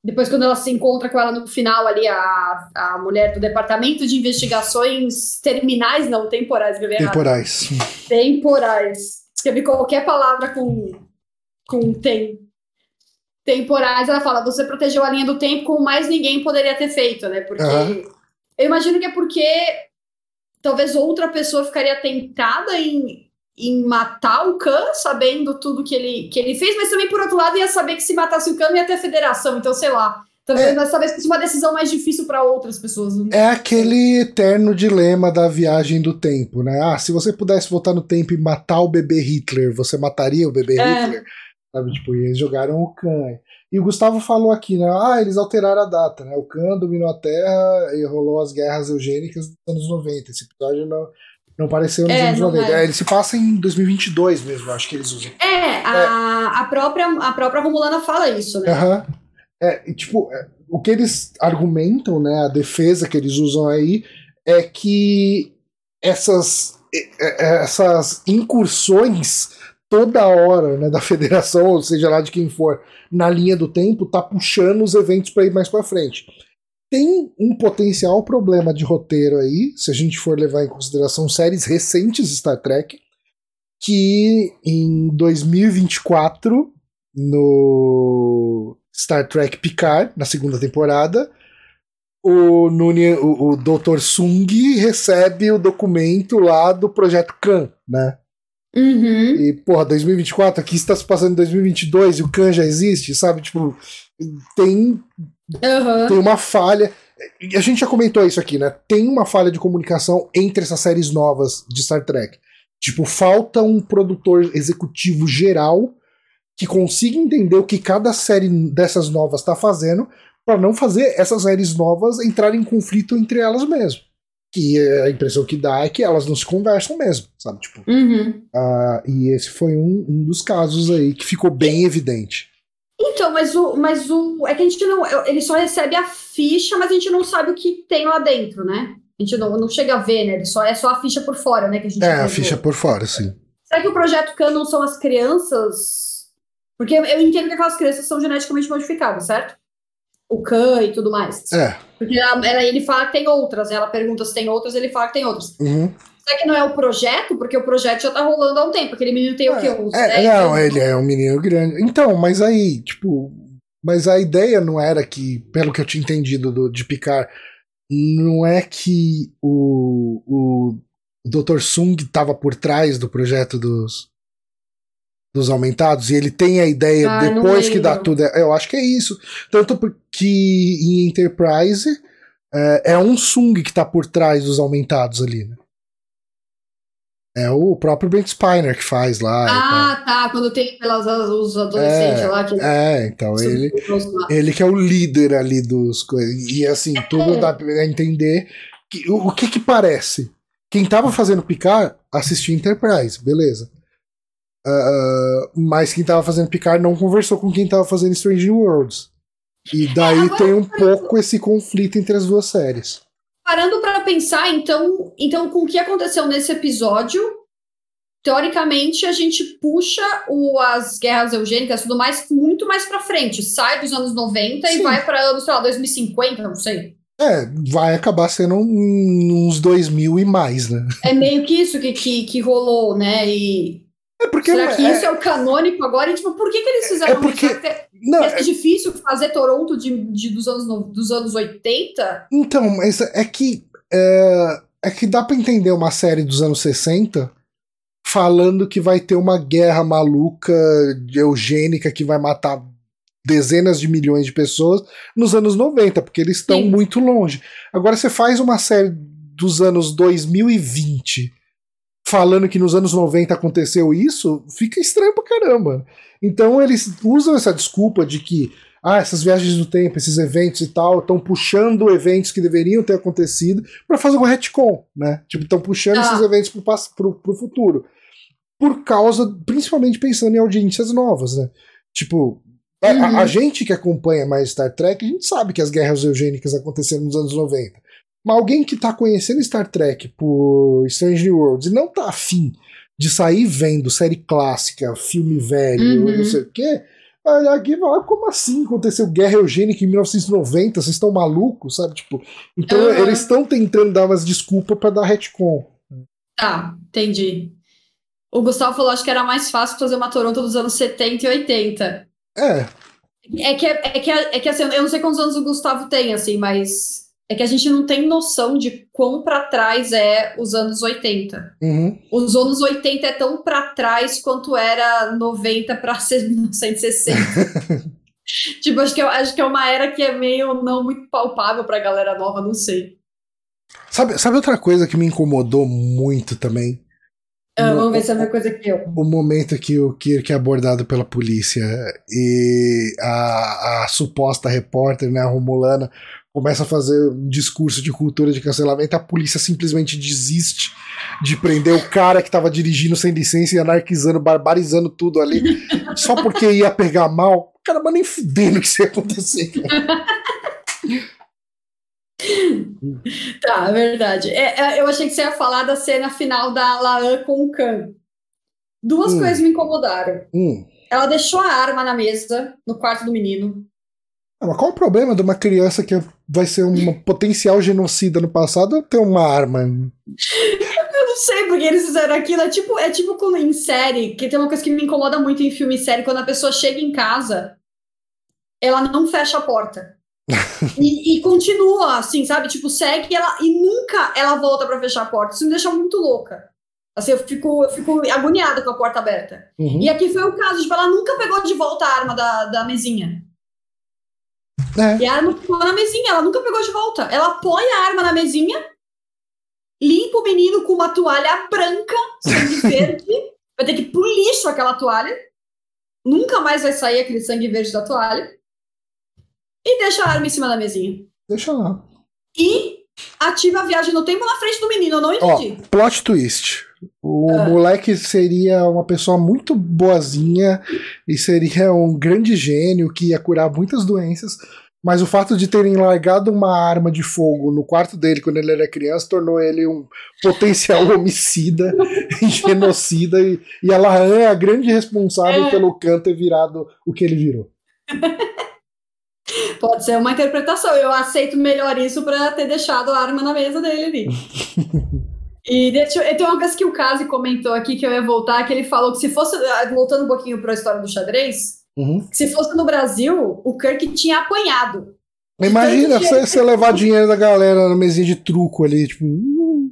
depois, quando ela se encontra com ela no final ali, a, a mulher do departamento de investigações terminais, não, temporais, Temporais. Temporais. Escrevi qualquer palavra com, com tem. Temporais, ela fala, você protegeu a linha do tempo como mais ninguém poderia ter feito, né? Porque uhum. eu imagino que é porque talvez outra pessoa ficaria tentada em em matar o Khan, sabendo tudo que ele, que ele fez, mas também, por outro lado, ia saber que se matasse o Khan ia ter federação, então sei lá. Talvez, é, talvez fosse uma decisão mais difícil para outras pessoas. Né? É aquele eterno dilema da viagem do tempo, né? Ah, se você pudesse voltar no tempo e matar o bebê Hitler, você mataria o bebê é. Hitler? Sabe, tipo, e eles jogaram o Khan. E o Gustavo falou aqui, né? Ah, eles alteraram a data, né? O Khan dominou a Terra e rolou as guerras eugênicas dos anos 90. Esse episódio não, não pareceu nos é, anos 90. É. ele se passa em 2022 mesmo, acho que eles usam. É, a, é. a, própria, a própria Romulana fala isso, né? Uhum. É, e, tipo, é, o que eles argumentam, né, a defesa que eles usam aí, é que essas, essas incursões toda hora né, da federação, ou seja lá de quem for, na linha do tempo, tá puxando os eventos para ir mais para frente tem um potencial problema de roteiro aí, se a gente for levar em consideração séries recentes de Star Trek, que em 2024, no Star Trek Picard, na segunda temporada, o, Nune, o, o Dr. Sung recebe o documento lá do Projeto Khan, né? Uhum. E, porra, 2024, aqui está se passando em 2022 e o Khan já existe, sabe? Tipo, tem Uhum. Tem uma falha. E a gente já comentou isso aqui, né? Tem uma falha de comunicação entre essas séries novas de Star Trek. Tipo, falta um produtor executivo geral que consiga entender o que cada série dessas novas está fazendo para não fazer essas séries novas entrarem em conflito entre elas mesmo. Que a impressão que dá é que elas não se conversam mesmo, sabe? Tipo, uhum. uh, e esse foi um, um dos casos aí que ficou bem evidente. Então, mas o, mas o. É que a gente não. Ele só recebe a ficha, mas a gente não sabe o que tem lá dentro, né? A gente não, não chega a ver, né? Ele só, é só a ficha por fora, né? Que a gente é, a ficha por fora, sim. Será que o projeto Canon são as crianças? Porque eu entendo que aquelas crianças são geneticamente modificadas, certo? O Khan e tudo mais. É. Porque ela, ela, ele fala que tem outras, ela pergunta se tem outras, ele fala que tem outras. Uhum. Será que não é o projeto? Porque o projeto já tá rolando há um tempo. Aquele menino tem é, o quê? Uns é, 10 não, ele é um menino grande. Então, mas aí, tipo. Mas a ideia não era que, pelo que eu tinha entendido do, de Picard, não é que o, o Dr. Sung estava por trás do projeto dos, dos aumentados e ele tem a ideia Ah, depois que dá tudo. Eu acho que é isso. Tanto porque em Enterprise é, é um Sung que tá por trás dos aumentados ali, né? É o próprio Brent Spiner que faz lá. Ah, tá. Quando tem aquelas, os adolescentes É, lá que. é, então ele, ele que é o líder ali dos coisas. E assim, tudo dá pra entender. Que, o, o que que parece? Quem tava fazendo Picard assistia Enterprise, beleza. Ah, mas quem tava fazendo Picard não conversou com quem tava fazendo Strange New Worlds. E daí agora tem um pouco esse conflito entre as duas séries. Parando pra pensar, então, então, com o que aconteceu nesse episódio, teoricamente a gente puxa o, as guerras eugênicas tudo mais muito mais pra frente. Sai dos anos 90 Sim. e vai pra anos, sei lá, 2050, não sei. É, vai acabar sendo um- uns 2000 e mais, né? É meio que isso que, que, que rolou, né? E É porque. será que é- isso é o canônico agora? E, tipo, por que, que eles fizeram É porque- isso? É, não, é difícil fazer Toronto de, de- dos, anos, no- dos anos 80? Então, mas é que é, é que dá pra entender uma série dos anos 60 falando que vai ter uma guerra maluca eugênica que vai matar dezenas de milhões de pessoas nos anos 90, porque eles estão muito longe. Agora você faz uma série dos anos 2020 falando que nos anos 90 aconteceu isso, fica estranho pra caramba. Então eles usam essa desculpa de que ah, essas viagens no tempo, esses eventos e tal, estão puxando eventos que deveriam ter acontecido pra fazer um retcon, né? Tipo, estão puxando Ah. esses eventos pro, pro, pro futuro. Por causa, principalmente pensando em audiências novas, né? Tipo, a, a- Uhum. a gente que acompanha mais Star Trek, a gente sabe que as guerras eugênicas aconteceram nos anos 90. Mas alguém que tá conhecendo Star Trek por Strange New Worlds e não tá afim de sair vendo série clássica, filme velho, Uhum. não sei o quê, vai olhar aqui e falar, como assim aconteceu guerra eugênica em 1990? Vocês estão malucos, sabe? Tipo, então Uhum. eles estão tentando dar umas desculpas pra dar retcon. Tá, entendi. O Gustavo falou, acho que era mais fácil fazer uma Toronto dos anos 70 e 80. É, É que, é que, é que assim, eu não sei quantos anos o Gustavo tem, assim, mas é que a gente não tem noção de quão pra trás é os anos 80. uhum. Os anos 80 é tão pra trás quanto era 90 pra ser 1960. tipo, acho que, é, acho que é uma era que é meio não muito palpável pra galera nova, não sei. Sabe, sabe outra coisa que me incomodou muito também? Ah, No- vamos ver se é a mesma coisa que eu. o momento que o Kirk é abordado pela polícia e a, a suposta repórter, né, a Romulana, começa a fazer um discurso de cultura de cancelamento, a polícia simplesmente desiste de prender o cara que tava dirigindo sem licença e anarquizando, barbarizando tudo ali, só porque ia pegar mal. Caramba, nem fudendo que isso ia acontecer. cara. Tá, é verdade. É, é, eu achei que você ia falar da cena final da Laan com o Khan. Duas Hum. coisas me incomodaram. Hum. Ela deixou a arma na mesa, no quarto do menino. Ah, Mas qual o problema de uma criança que vai ser uma potencial genocida no passado ter uma arma? Eu não sei porque eles fizeram aquilo. É tipo, é tipo quando em série, que tem uma coisa que me incomoda muito em filme e série, quando a pessoa chega em casa, ela não fecha a porta. e, e continua, assim, sabe? Tipo, segue ela e nunca ela volta pra fechar a porta. Isso me deixa muito louca. Assim, eu fico, eu fico agoniada com a porta aberta. Uhum. E aqui foi o caso, tipo, ela nunca pegou de volta a arma da, da mesinha. É. E a arma ficou na mesinha, ela nunca pegou de volta. Ela põe a arma na mesinha, limpa o menino com uma toalha branca, sangue verde, vai ter que ir pro lixo aquela toalha. Nunca mais vai sair aquele sangue verde da toalha. E deixa a arma em cima da mesinha. Deixa lá. E ativa a viagem no tempo na frente do menino, eu não Ó, entendi. plot twist. O ah. moleque seria uma pessoa muito boazinha e seria um grande gênio que ia curar muitas doenças, mas o fato de terem largado uma arma de fogo no quarto dele quando ele era criança tornou ele um potencial homicida e genocida. E, e a Lahan é a grande responsável é. pelo Khan ter virado o que ele virou. Pode ser uma interpretação. Eu aceito melhor isso para ter deixado a arma na mesa dele ali. E deixa, eu, tem uma coisa que o Kazi comentou aqui que eu ia voltar, que ele falou que se fosse, voltando um pouquinho para a história do xadrez, Uhum. Se fosse no Brasil, o Kirk tinha apanhado. Imagina você, você levar dinheiro da galera na mesinha de truco ali, tipo,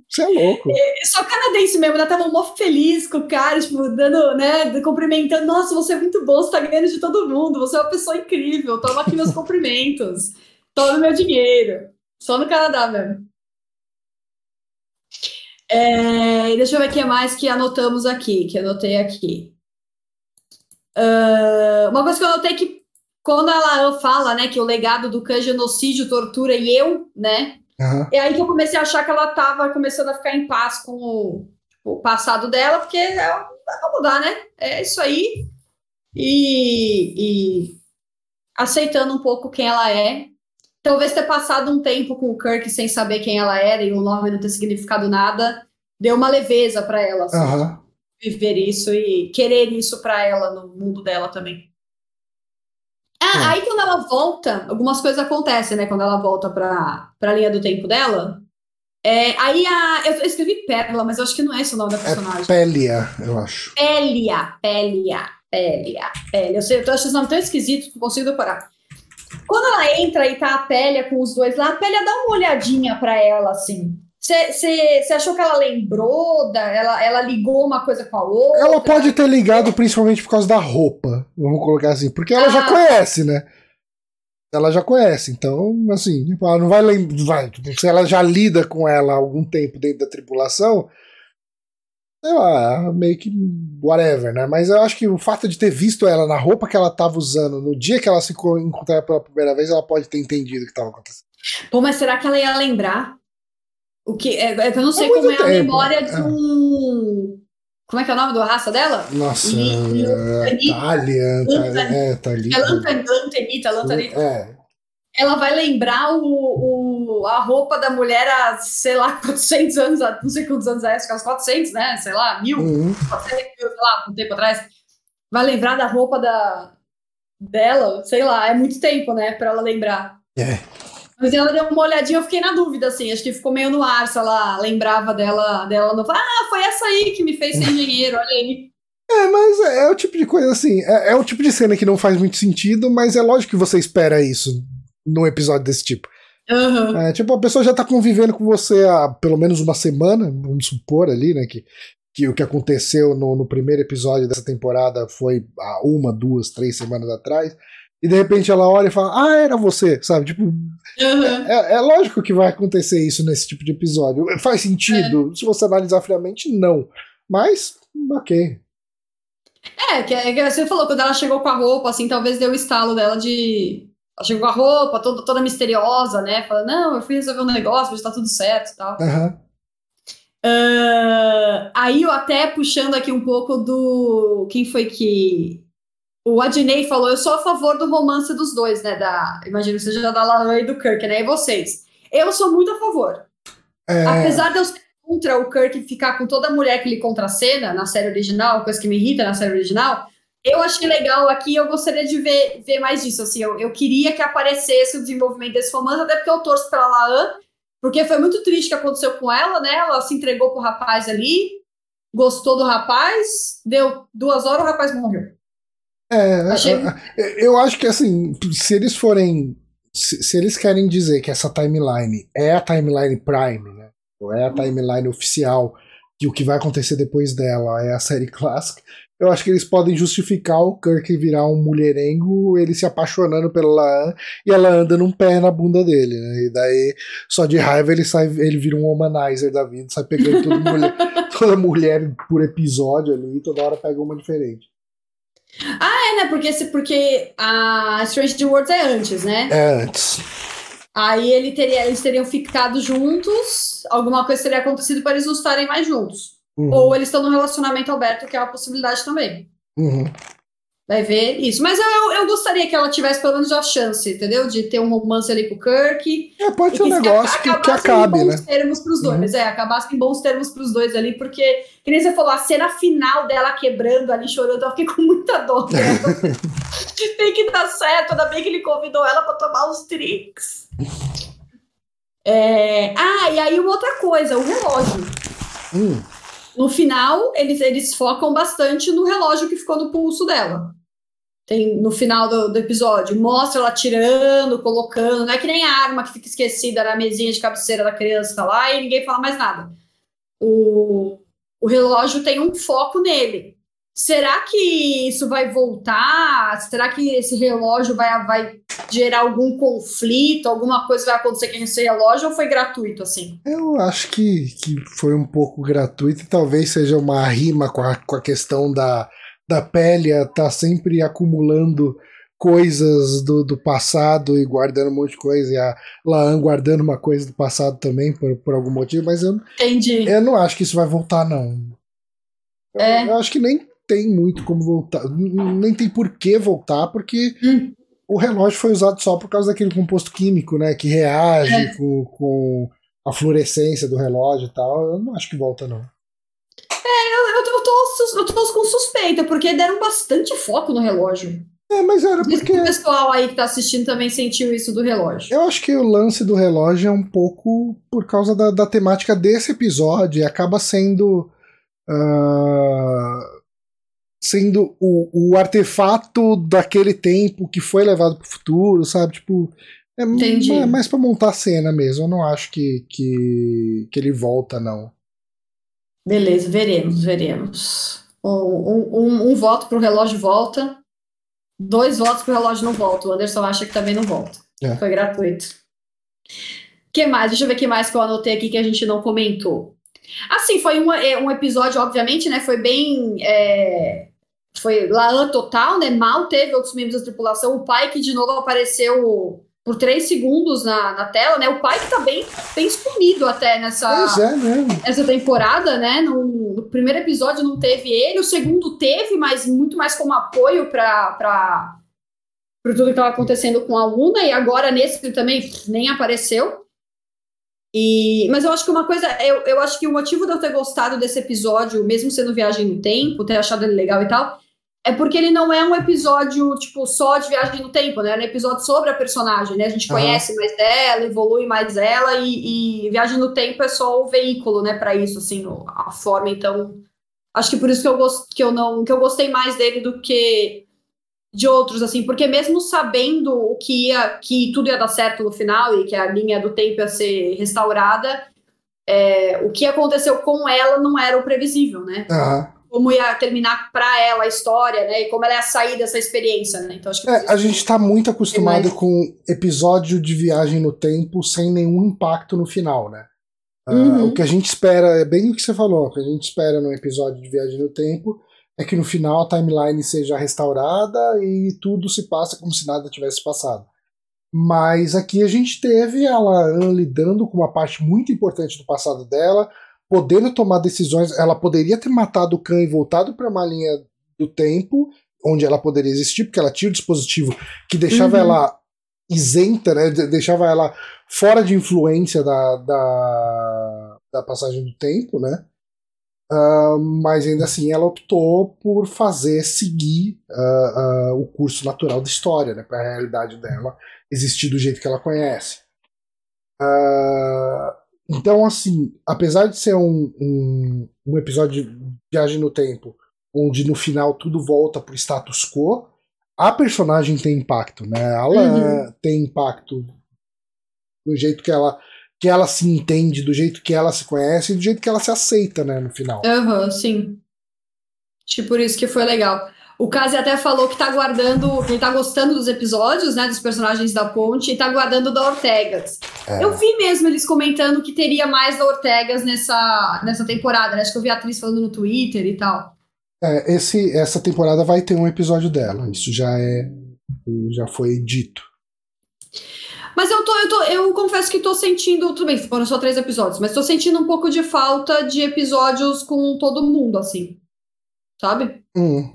você hum, é louco. É, só canadense mesmo, né? Tava mó feliz com o cara, tipo, dando, né? Cumprimentando. Nossa, você é muito bom, você tá ganhando de todo mundo, você é uma pessoa incrível, toma aqui meus cumprimentos, toma meu dinheiro. Só no Canadá mesmo. É, deixa eu ver o que mais que anotamos aqui, que anotei aqui. Uh, uma coisa que eu notei que quando ela fala, né, que o legado do Khan é genocídio, tortura e eu, né, uhum. é aí que eu comecei a achar que ela tava começando a ficar em paz com o, o passado dela, porque é, vai mudar, né, é isso aí, e, e aceitando um pouco quem ela é, talvez ter passado um tempo com o Kirk sem saber quem ela era e o nome não ter significado nada, deu uma leveza para ela, assim. Uhum viver isso e querer isso para ela no mundo dela também. Ah, é. Aí quando ela volta, algumas coisas acontecem, né? Quando ela volta pra, pra linha do tempo dela. É, aí a. Eu escrevi Pérola, mas eu acho que não é esse o nome da é personagem. É Pélia, eu acho. Pélia, Pélia, Pélia, Pélia. Eu, sei, eu achando esse nome tão esquisito que não consigo decorar. Quando ela entra e tá a Pélia com os dois lá, a Pélia dá uma olhadinha pra ela, assim. Você achou que ela lembrou? Da, ela, ela ligou uma coisa com a outra? Ela pode ter ligado principalmente por causa da roupa, vamos colocar assim, porque ela ah. já conhece, né? Ela já conhece, então, assim, tipo, ela não vai lembrar. Se ela já lida com ela há algum tempo dentro da tripulação, sei lá, meio que whatever, né? Mas eu acho que o fato de ter visto ela na roupa que ela tava usando no dia que ela se encontrar pela primeira vez, ela pode ter entendido o que estava acontecendo. Pô, mas será que ela ia lembrar? O que, é, é, eu não sei é como é a memória de é. um. Como é que é o nome da raça dela? Nossa, Itália. É, Thalita. É Lantanita, Lantanita. É. Ela vai lembrar o, o, a roupa da mulher há, sei lá, 400 anos, não sei quantos anos é, acho 400, né? Sei lá, mil, uhum. 400, sei lá, um tempo atrás. Vai lembrar da roupa da, dela, sei lá, é muito tempo, né, pra ela lembrar. É. Mas ela deu uma olhadinha, eu fiquei na dúvida, assim, acho que ficou meio no ar se ela lembrava dela, dela no. Ah, foi essa aí que me fez ser engenheiro, olha aí. É, mas é, é, o tipo de coisa assim, é, é, o tipo de cena que não faz muito sentido, mas é lógico que você espera isso num episódio desse tipo. Uhum. É, tipo, a pessoa já tá convivendo com você há pelo menos uma semana, vamos supor ali, né, que, que o que aconteceu no, no primeiro episódio dessa temporada foi há uma, duas, três semanas atrás e de repente ela olha e fala, ah, era você, sabe? Tipo, uhum. é, é, lógico que vai acontecer isso nesse tipo de episódio. Faz sentido? É. Se você analisar friamente, não. Mas, ok. É, que, é, que você falou, quando ela chegou com a roupa, assim, talvez deu o estalo dela de. Ela chegou com a roupa, toda, toda misteriosa, né? Fala, não, eu fui resolver um negócio, mas tá tudo certo e tal. Uhum. Uh, aí eu até puxando aqui um pouco do. Quem foi que o Adnei falou, eu sou a favor do romance dos dois, né? Da, imagino que seja da Lana e do Kirk, né? E vocês? Eu sou muito a favor. É... Apesar de eu ser contra o Kirk ficar com toda mulher que ele contracena na série original, coisa que me irrita na série original, eu achei legal aqui, eu gostaria de ver, ver mais disso. Assim, eu, eu queria que aparecesse o desenvolvimento desse romance, até porque eu torço pra Laan, porque foi muito triste o que aconteceu com ela, né? Ela se entregou pro rapaz ali, gostou do rapaz, deu duas horas, o rapaz morreu. É, Achei... eu acho que assim, se eles forem. Se, se, eles querem dizer que essa timeline é a timeline Prime, né? Ou é a timeline oficial, que o que vai acontecer depois dela é a série clássica, eu acho que eles podem justificar o Kirk virar um mulherengo, ele se apaixonando pela Laan e ela anda num pé na bunda dele, né? E daí, só de raiva, ele sai, ele vira um womanizer da vida, sai pegando toda mulher, toda mulher por episódio ali, e toda hora pega uma diferente. Ah, é, né? Porque, porque a Strange Worlds é antes, né? É antes. Aí ele teria, eles teriam ficado juntos, alguma coisa teria acontecido para eles não estarem mais juntos. Uhum. Ou eles estão num relacionamento aberto, que é uma possibilidade também. Uhum. Vai ver isso. Mas eu, eu gostaria que ela tivesse pelo menos a chance, entendeu? De ter um romance ali com o Kirk. É, pode ser um negócio que, que acabe, em bons né? termos pros dois. Uhum. É, acabasse em bons termos pros dois ali, porque, que nem você falou, a cena final dela quebrando ali, chorando, eu fiquei com muita dor. Tem que dar certo, ainda bem que ele convidou ela para tomar os drinks. É... Ah, e aí uma outra coisa, o relógio. Hum. No final, eles, eles focam bastante no relógio que ficou no pulso dela. Tem no final do, do, episódio, mostra ela tirando, colocando, não é que nem a arma que fica esquecida na mesinha de cabeceira da criança lá e ninguém fala mais nada. O, o relógio tem um foco nele. Será que isso vai voltar? Será que esse relógio vai, vai gerar algum conflito? Alguma coisa vai acontecer com esse relógio ou foi gratuito assim? Eu acho que, que foi um pouco gratuito e talvez seja uma rima com a, com a questão da, da Pélia tá sempre acumulando coisas do, do passado e guardando um monte de coisa, e a Laan guardando uma coisa do passado também, por, por algum motivo, mas eu, Entendi. eu não acho que isso vai voltar, não. É. Eu, eu acho que nem tem muito como voltar, nem tem por que voltar, porque hum. o relógio foi usado só por causa daquele composto químico, né, que reage é. com, com a fluorescência do relógio e tal. Eu não acho que volta, não. É, eu, eu, tô, eu tô com suspeita, porque deram bastante foco no relógio. É, mas era porque. O pessoal aí que tá assistindo também sentiu isso do relógio. Eu acho que o lance do relógio é um pouco por causa da, da temática desse episódio, e acaba sendo. Uh, sendo o, o artefato daquele tempo que foi levado pro futuro, sabe? Tipo. É, é mais pra montar a cena mesmo. Eu não acho que, que, que ele volta, não. Beleza, veremos, veremos. Um, um, um voto para o relógio volta, dois votos para o relógio não volta. O Anderson acha que também não volta. É. Foi gratuito. que mais? Deixa eu ver o que mais que eu anotei aqui que a gente não comentou. Assim, foi um, é, um episódio, obviamente, né? Foi bem. É, foi Laan total, né? Mal teve outros membros da tripulação. O pai que de novo apareceu por três segundos na, na tela, né? O pai que tá bem, bem sumido até nessa, é, né? nessa temporada, né? No, no, primeiro episódio não teve ele, o segundo teve, mas muito mais como apoio para para tudo que estava acontecendo com a Luna, e agora nesse ele também nem apareceu. E, mas eu acho que uma coisa, eu, eu acho que o motivo de eu ter gostado desse episódio, mesmo sendo viagem no tempo, ter achado ele legal e tal, é porque ele não é um episódio, tipo, só de viagem no tempo, né? É um episódio sobre a personagem, né? A gente uhum. conhece mais dela, evolui mais ela, e, e, viagem no tempo é só o veículo, né, para isso, assim, a forma. Então, acho que por isso que eu, gost, que eu não que eu gostei mais dele do que de outros, assim, porque mesmo sabendo o que ia, que tudo ia dar certo no final e que a linha do tempo ia ser restaurada, é, o que aconteceu com ela não era o previsível, né? Uhum como ia terminar para ela a história, né? E como ela ia sair dessa experiência, né? Então acho que é, a gente está muito acostumado mais... com episódio de viagem no tempo sem nenhum impacto no final, né? Uh, uhum. O que a gente espera é bem o que você falou. O que a gente espera num episódio de viagem no tempo é que no final a timeline seja restaurada e tudo se passa como se nada tivesse passado. Mas aqui a gente teve ela lidando com uma parte muito importante do passado dela, podendo tomar decisões. Ela poderia ter matado o Khan e voltado para uma linha do tempo onde ela poderia existir, porque ela tinha o dispositivo que deixava uhum. ela isenta, né? Deixava ela fora de influência da, da, da passagem do tempo, né? Uh, mas ainda assim ela optou por fazer seguir uh, uh, o curso natural da história, né, para a realidade dela existir do jeito que ela conhece. Então, assim, apesar de ser um, um, um episódio de viagem no tempo, onde no final tudo volta pro status quo, a personagem tem impacto, né? Ela uhum. tem impacto do jeito que ela que ela se entende, do jeito que ela se conhece e do jeito que ela se aceita, né, no final. Aham, uhum, sim. Que por isso que foi legal. O Kazi até falou que tá guardando, ele tá gostando dos episódios, né, dos personagens da Ponte e tá guardando da Ortegas. É. Eu vi mesmo eles comentando que teria mais da Ortegas nessa, nessa temporada, né? Acho que eu vi a atriz falando no Twitter e tal. É, esse, essa temporada vai ter um episódio dela, isso já é já foi dito. Mas eu tô, eu tô, eu confesso que tô sentindo, tudo bem, foram só três episódios, mas tô sentindo um pouco de falta de episódios com todo mundo, assim. Sabe? Hum.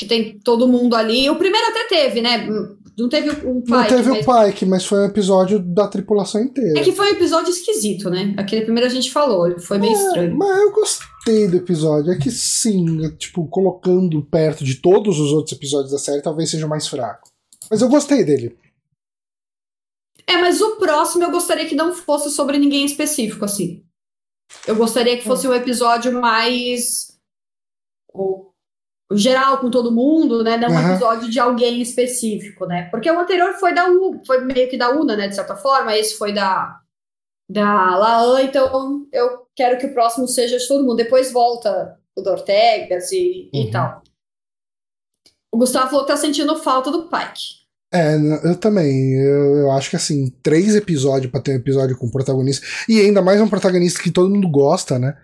Que tem todo mundo ali. O primeiro até teve, né? Não teve o Pike. Não teve mas... o Pike, mas foi um episódio da tripulação inteira. É que foi um episódio esquisito, né? Aquele primeiro a gente falou, foi meio É, estranho. Mas eu gostei do episódio. É que sim, é, tipo, colocando perto de todos os outros episódios da série, talvez seja mais fraco. Mas eu gostei dele. É, mas o próximo eu gostaria que não fosse sobre ninguém específico, assim. Eu gostaria que fosse um episódio mais. Geral com todo mundo, né? Não um Aham. episódio de alguém específico, né? Porque o anterior foi da U, foi meio que da Una, né? De certa forma. Esse foi da. Da Laan, então eu quero que o próximo seja de todo mundo. Depois volta o do Ortegas e, e Uhum. tal. O Gustavo falou que tá sentindo falta do Pike. É, eu também. Eu, eu acho que assim, três episódios pra ter um episódio com protagonista. E ainda mais um protagonista que todo mundo gosta, né?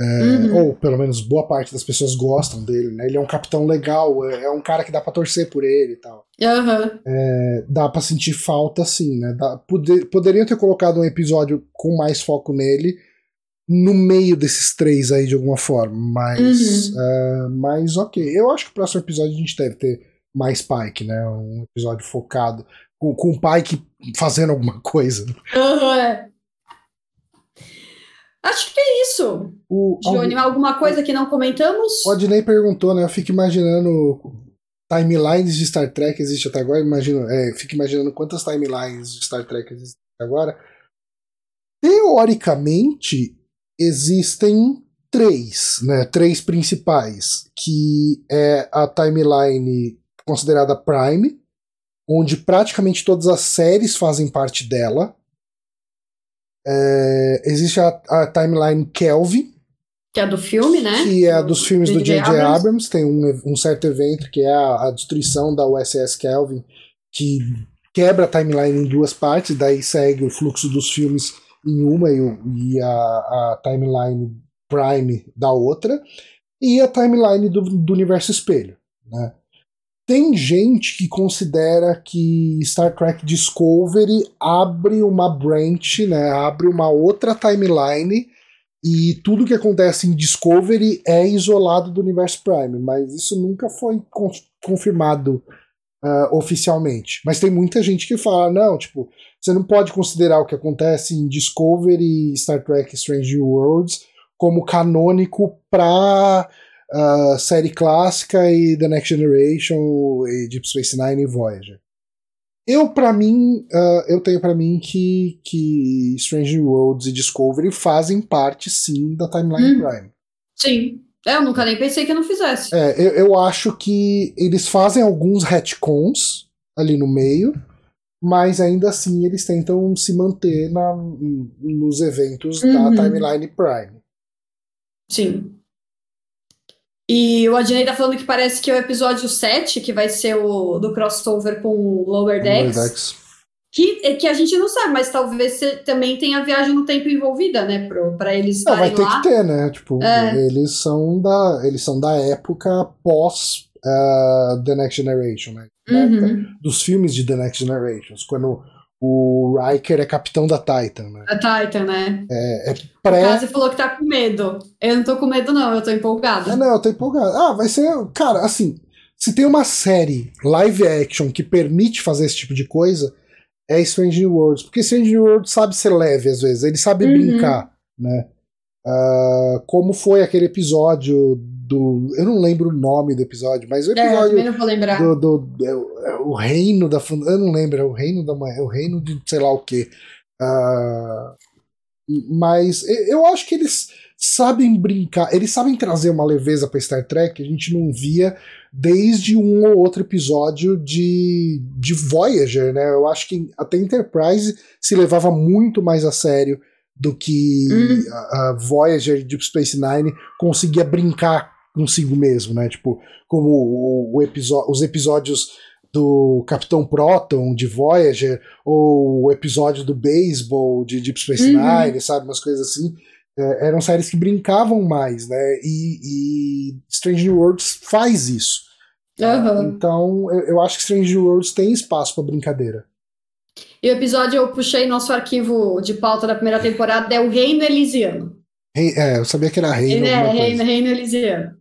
É, Uhum. Ou pelo menos boa parte das pessoas gostam dele, né? Ele é um capitão legal, é, é um cara que dá pra torcer por ele e tal. Aham. É, dá pra sentir falta, sim, né? Dá, poder, poderiam ter colocado um episódio com mais foco nele no meio desses três aí de alguma forma, mas, é, mas ok. Eu acho que o próximo episódio a gente deve ter mais Pike, né? Um episódio focado com, com o Pike fazendo alguma coisa. Aham, é. Acho que é isso. O, Johnny, alguma coisa que não comentamos? o Adnei perguntou, né? Eu fico imaginando timelines de Star Trek existe até agora. Imagino, é, fico imaginando quantas timelines de Star Trek existem até agora. Teoricamente, existem três, né? Três principais, que é a timeline considerada Prime, onde praticamente todas as séries fazem parte dela. É, existe a, a timeline Kelvin, Que é do filme, né? que é a dos filmes do J.J. Abrams. Abrams. Tem um, um certo evento que é a, a destruição da USS Kelvin, que quebra a timeline em duas partes, daí segue o fluxo dos filmes em uma e, e a, a timeline Prime da outra, e a timeline do, do universo espelho. Né? Tem gente que considera que Star Trek Discovery abre uma branch, né, abre uma outra timeline e tudo que acontece em Discovery é isolado do universo Prime, mas isso nunca foi con- confirmado ah, oficialmente. Mas tem muita gente que fala, não, tipo, você não pode considerar o que acontece em Discovery e Star Trek Strange Worlds como canônico pra série clássica e The Next Generation e Deep Space Nine e Voyager. Eu, pra mim, ah, eu tenho pra mim que, que Strange Worlds e Discovery fazem parte, sim, da Timeline Hum. Prime. Sim. É, eu nunca nem pensei que não fizesse. É, eu, eu acho que eles fazem alguns retcons ali no meio, mas ainda assim eles tentam se manter na, nos eventos Uhum. da Timeline Prime. Sim. E o Adnei tá falando que parece que é o episódio 7, que vai ser o do crossover com o Lower Decks, Decks. que, é que a gente não sabe, mas talvez também tenha a viagem no tempo envolvida, né? Pro, pra eles Não, vai ter lá. que ter, né? Tipo, É. eles são da eles são da época pós ah, The Next Generation, né? Uhum. Dos filmes de The Next Generations, quando o Riker é capitão da Titan, né? A Titan, né? É, é O pré Kazi falou que tá com medo. Eu não tô com medo, não, eu tô empolgada. Ah, não, eu tô empolgado. Ah, vai ser. Cara, assim, se tem uma série live action que permite fazer esse tipo de coisa, é Strange New Worlds. Porque Strange New Worlds sabe ser leve às vezes, ele sabe Uhum. brincar, né? Ah, como foi aquele episódio do. Eu não lembro o nome do episódio, mas o É, eu episódio não vou lembrar. do, do- é o- é o reino da eu não lembro é o reino da manhã é o reino de sei lá o que mas e- eu acho que eles sabem brincar eles sabem trazer uma leveza para Star Trek que a gente não via desde um ou outro episódio de, de Voyager né eu acho que até Enterprise se levava muito mais a sério do que Hum. a, a Voyager Deep Space Nine conseguia brincar consigo mesmo, né? Tipo, como o, o os episódios do Capitão Proton de Voyager, ou o episódio do beisebol de Deep Space Uhum. Nine, sabe? Umas coisas assim. É, eram séries que brincavam mais, né? E, e Strange New Worlds faz isso. Aham. Então, eu, eu acho que Strange New Worlds tem espaço para brincadeira. E o episódio eu puxei nosso arquivo de pauta da primeira temporada é o Reino Elisiano. É, eu sabia que era Reino. É, Reino, Reino Elisiano.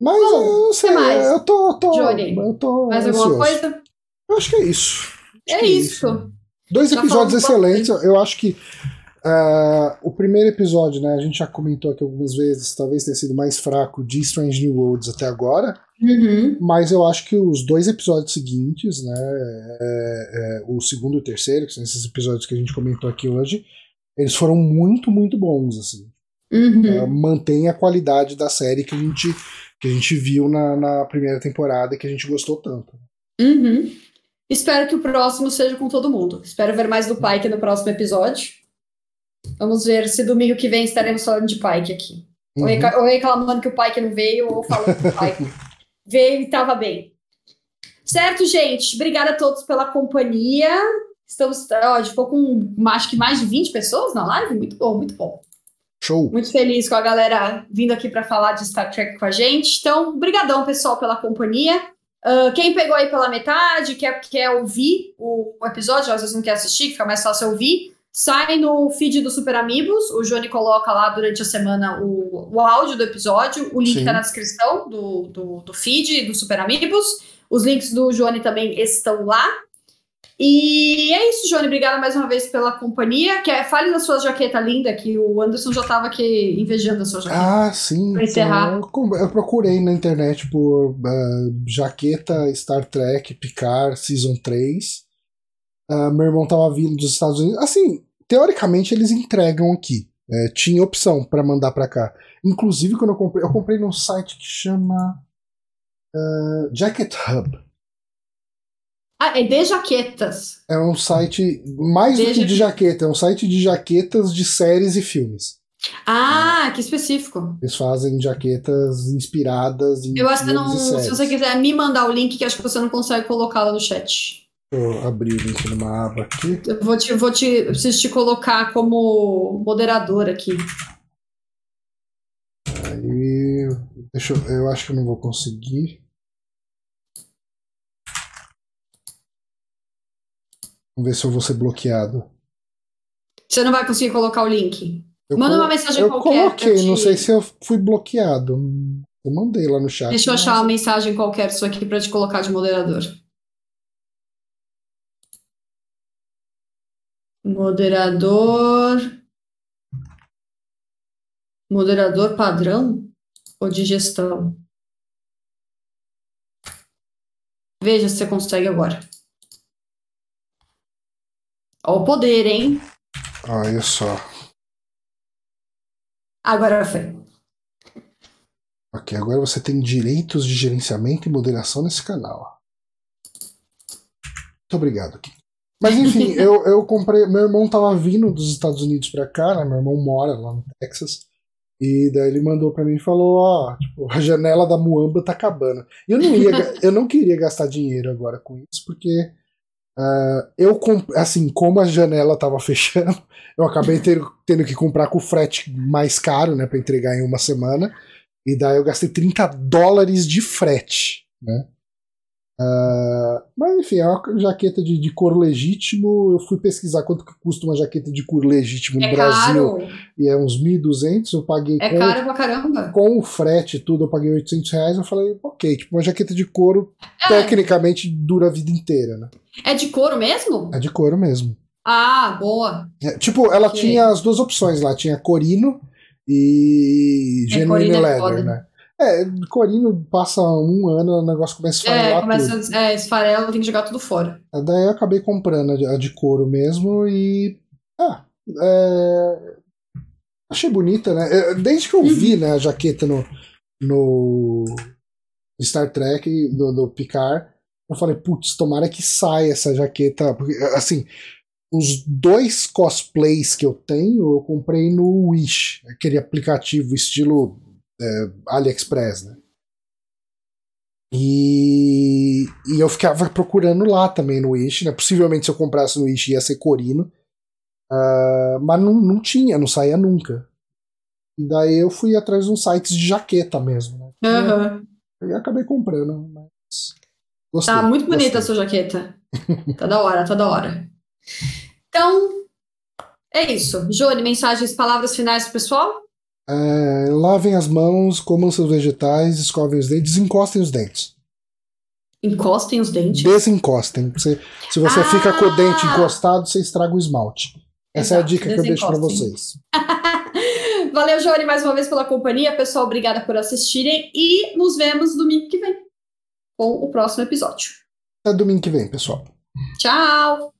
Mas Bom, eu não sei, mais? eu tô. tô Johnny, eu tô mais alguma coisa? Eu acho que é isso. Acho é, é, isso. É isso. Dois já episódios excelentes. Eu acho que uh, o primeiro episódio, né? A gente já comentou aqui algumas vezes, talvez tenha sido mais fraco de Strange New Worlds até agora. Uhum. Mas eu acho que os dois episódios seguintes, né? É, é, o segundo e o terceiro, que são esses episódios que a gente comentou aqui hoje, eles foram muito, muito bons, assim. Uhum. Uh, mantém a qualidade da série que a gente, que a gente viu na, na primeira temporada e que a gente gostou tanto. Uhum. Espero que o próximo seja com todo mundo. Espero ver mais do Pike no próximo episódio. Vamos ver se domingo que vem estaremos falando de Pike aqui. Uhum. Ou reclamando que o Pike não veio, ou falando que o Pike veio e estava bem. Certo, gente? Obrigada a todos pela companhia. Estamos, ó, ficou com acho que mais de 20 pessoas na live. Muito bom, muito bom. Show. Muito feliz com a galera vindo aqui para falar de Star Trek com a gente. Então, brigadão, pessoal, pela companhia. Uh, quem pegou aí pela metade, quer, quer ouvir o, o, episódio, às vezes não quer assistir, fica mais fácil ouvir, sai no feed do Super Amigos. O Johnny coloca lá durante a semana o, o áudio do episódio. O link Sim. tá na descrição do, do, do feed do Super Amigos. Os links do Johnny também estão lá. E é isso, Johnny. Obrigada mais uma vez pela companhia. Quer, fale da sua jaqueta linda, que o Anderson já estava aqui invejando a sua jaqueta. Ah, sim. Pra encerrar. Então, eu, procurei na internet por uh, jaqueta Star Trek Picard Season 3. Uh, ah, meu irmão tava vindo dos Estados Unidos. Assim, teoricamente eles entregam aqui. É, tinha opção para mandar para cá. Inclusive, quando eu comprei, eu comprei num site que chama uh, Jacket Hub. Ah, é de jaquetas. É um site mais de do que de jaqueta, é um site de jaquetas de séries e filmes. Ah, que específico. Eles fazem jaquetas inspiradas em. Eu acho que não. Se você quiser me mandar o link, que acho que você não consegue colocar lá no chat. Vou abrir o link numa aba aqui. Eu vou te, vou te, eu preciso te colocar como moderador aqui. Aí, deixa eu, eu acho que eu não vou conseguir. Vamos ver se eu vou ser bloqueado. Você não vai conseguir colocar o link. Eu Manda uma mensagem eu qualquer. Eu coloquei, não sei se eu fui bloqueado. Eu mandei lá no chat. Deixa eu achar uma mensagem qualquer sua aqui para te colocar de moderador. Moderador. Moderador padrão ou de gestão? Veja se você consegue agora. Olha o poder, hein? Olha só. Agora foi. Ok, agora você tem direitos de gerenciamento e moderação nesse canal. Muito obrigado, Kim. Mas enfim, eu, eu comprei. Meu irmão tava vindo dos Estados Unidos pra cá, né? Meu irmão mora lá no Texas. E daí ele mandou para mim e falou: Ó, oh, tipo, a janela da Muamba tá acabando. Eu não ia, eu não queria gastar dinheiro agora com isso, porque Uh, eu, assim, como a janela tava fechando, eu acabei ter, tendo que comprar com frete mais caro, né, para entregar em uma semana. E daí eu gastei 30 dólares de frete, né? Uh, mas enfim, é uma jaqueta de, de cor legítimo. Eu fui pesquisar quanto que custa uma jaqueta de cor legítimo no é Brasil. Caro. E é uns 1.200. Eu paguei. É com, caro pra caramba. Com o frete e tudo, eu paguei 800 reais. Eu falei, ok, tipo, uma jaqueta de couro é. tecnicamente dura a vida inteira, né? É de couro mesmo? É de couro mesmo. Ah, boa. É, tipo, ela okay. tinha as duas opções lá: tinha corino e é, genuine é, leather, né? É, Corino passa um ano, o negócio começa a esfarelar É, começa, tudo. é, esfarela, tem que jogar tudo fora. Daí eu acabei comprando a de couro mesmo e... Ah, é... Achei bonita, né? Desde que eu vi uhum. né, a jaqueta no, no Star Trek, do, do Picard, eu falei, putz, tomara que saia essa jaqueta. Porque, assim, os dois cosplays que eu tenho, eu comprei no Wish, aquele aplicativo estilo é, AliExpress, né? E, e eu ficava procurando lá também no Wish, né? Possivelmente se eu comprasse no Wish ia ser Corino. Uh, mas não, não tinha, não saía nunca. E daí eu fui atrás de uns sites de jaqueta mesmo, né? Uhum. E acabei comprando, mas. Gostei, tá muito bonita a sua jaqueta. tá da hora, tá da hora. Então, é isso. Johnny, mensagens, palavras finais pro pessoal? É, lavem as mãos, comam seus vegetais, escovem os dentes, encostem os dentes. Encostem os dentes? Desencostem. Se, se você ah! fica com o dente encostado, você estraga o esmalte. Essa Exato, é a dica que eu deixo para vocês. Valeu, Johnny, mais uma vez pela companhia. Pessoal, obrigada por assistirem e nos vemos domingo que vem com o próximo episódio. Até domingo que vem, pessoal. Tchau!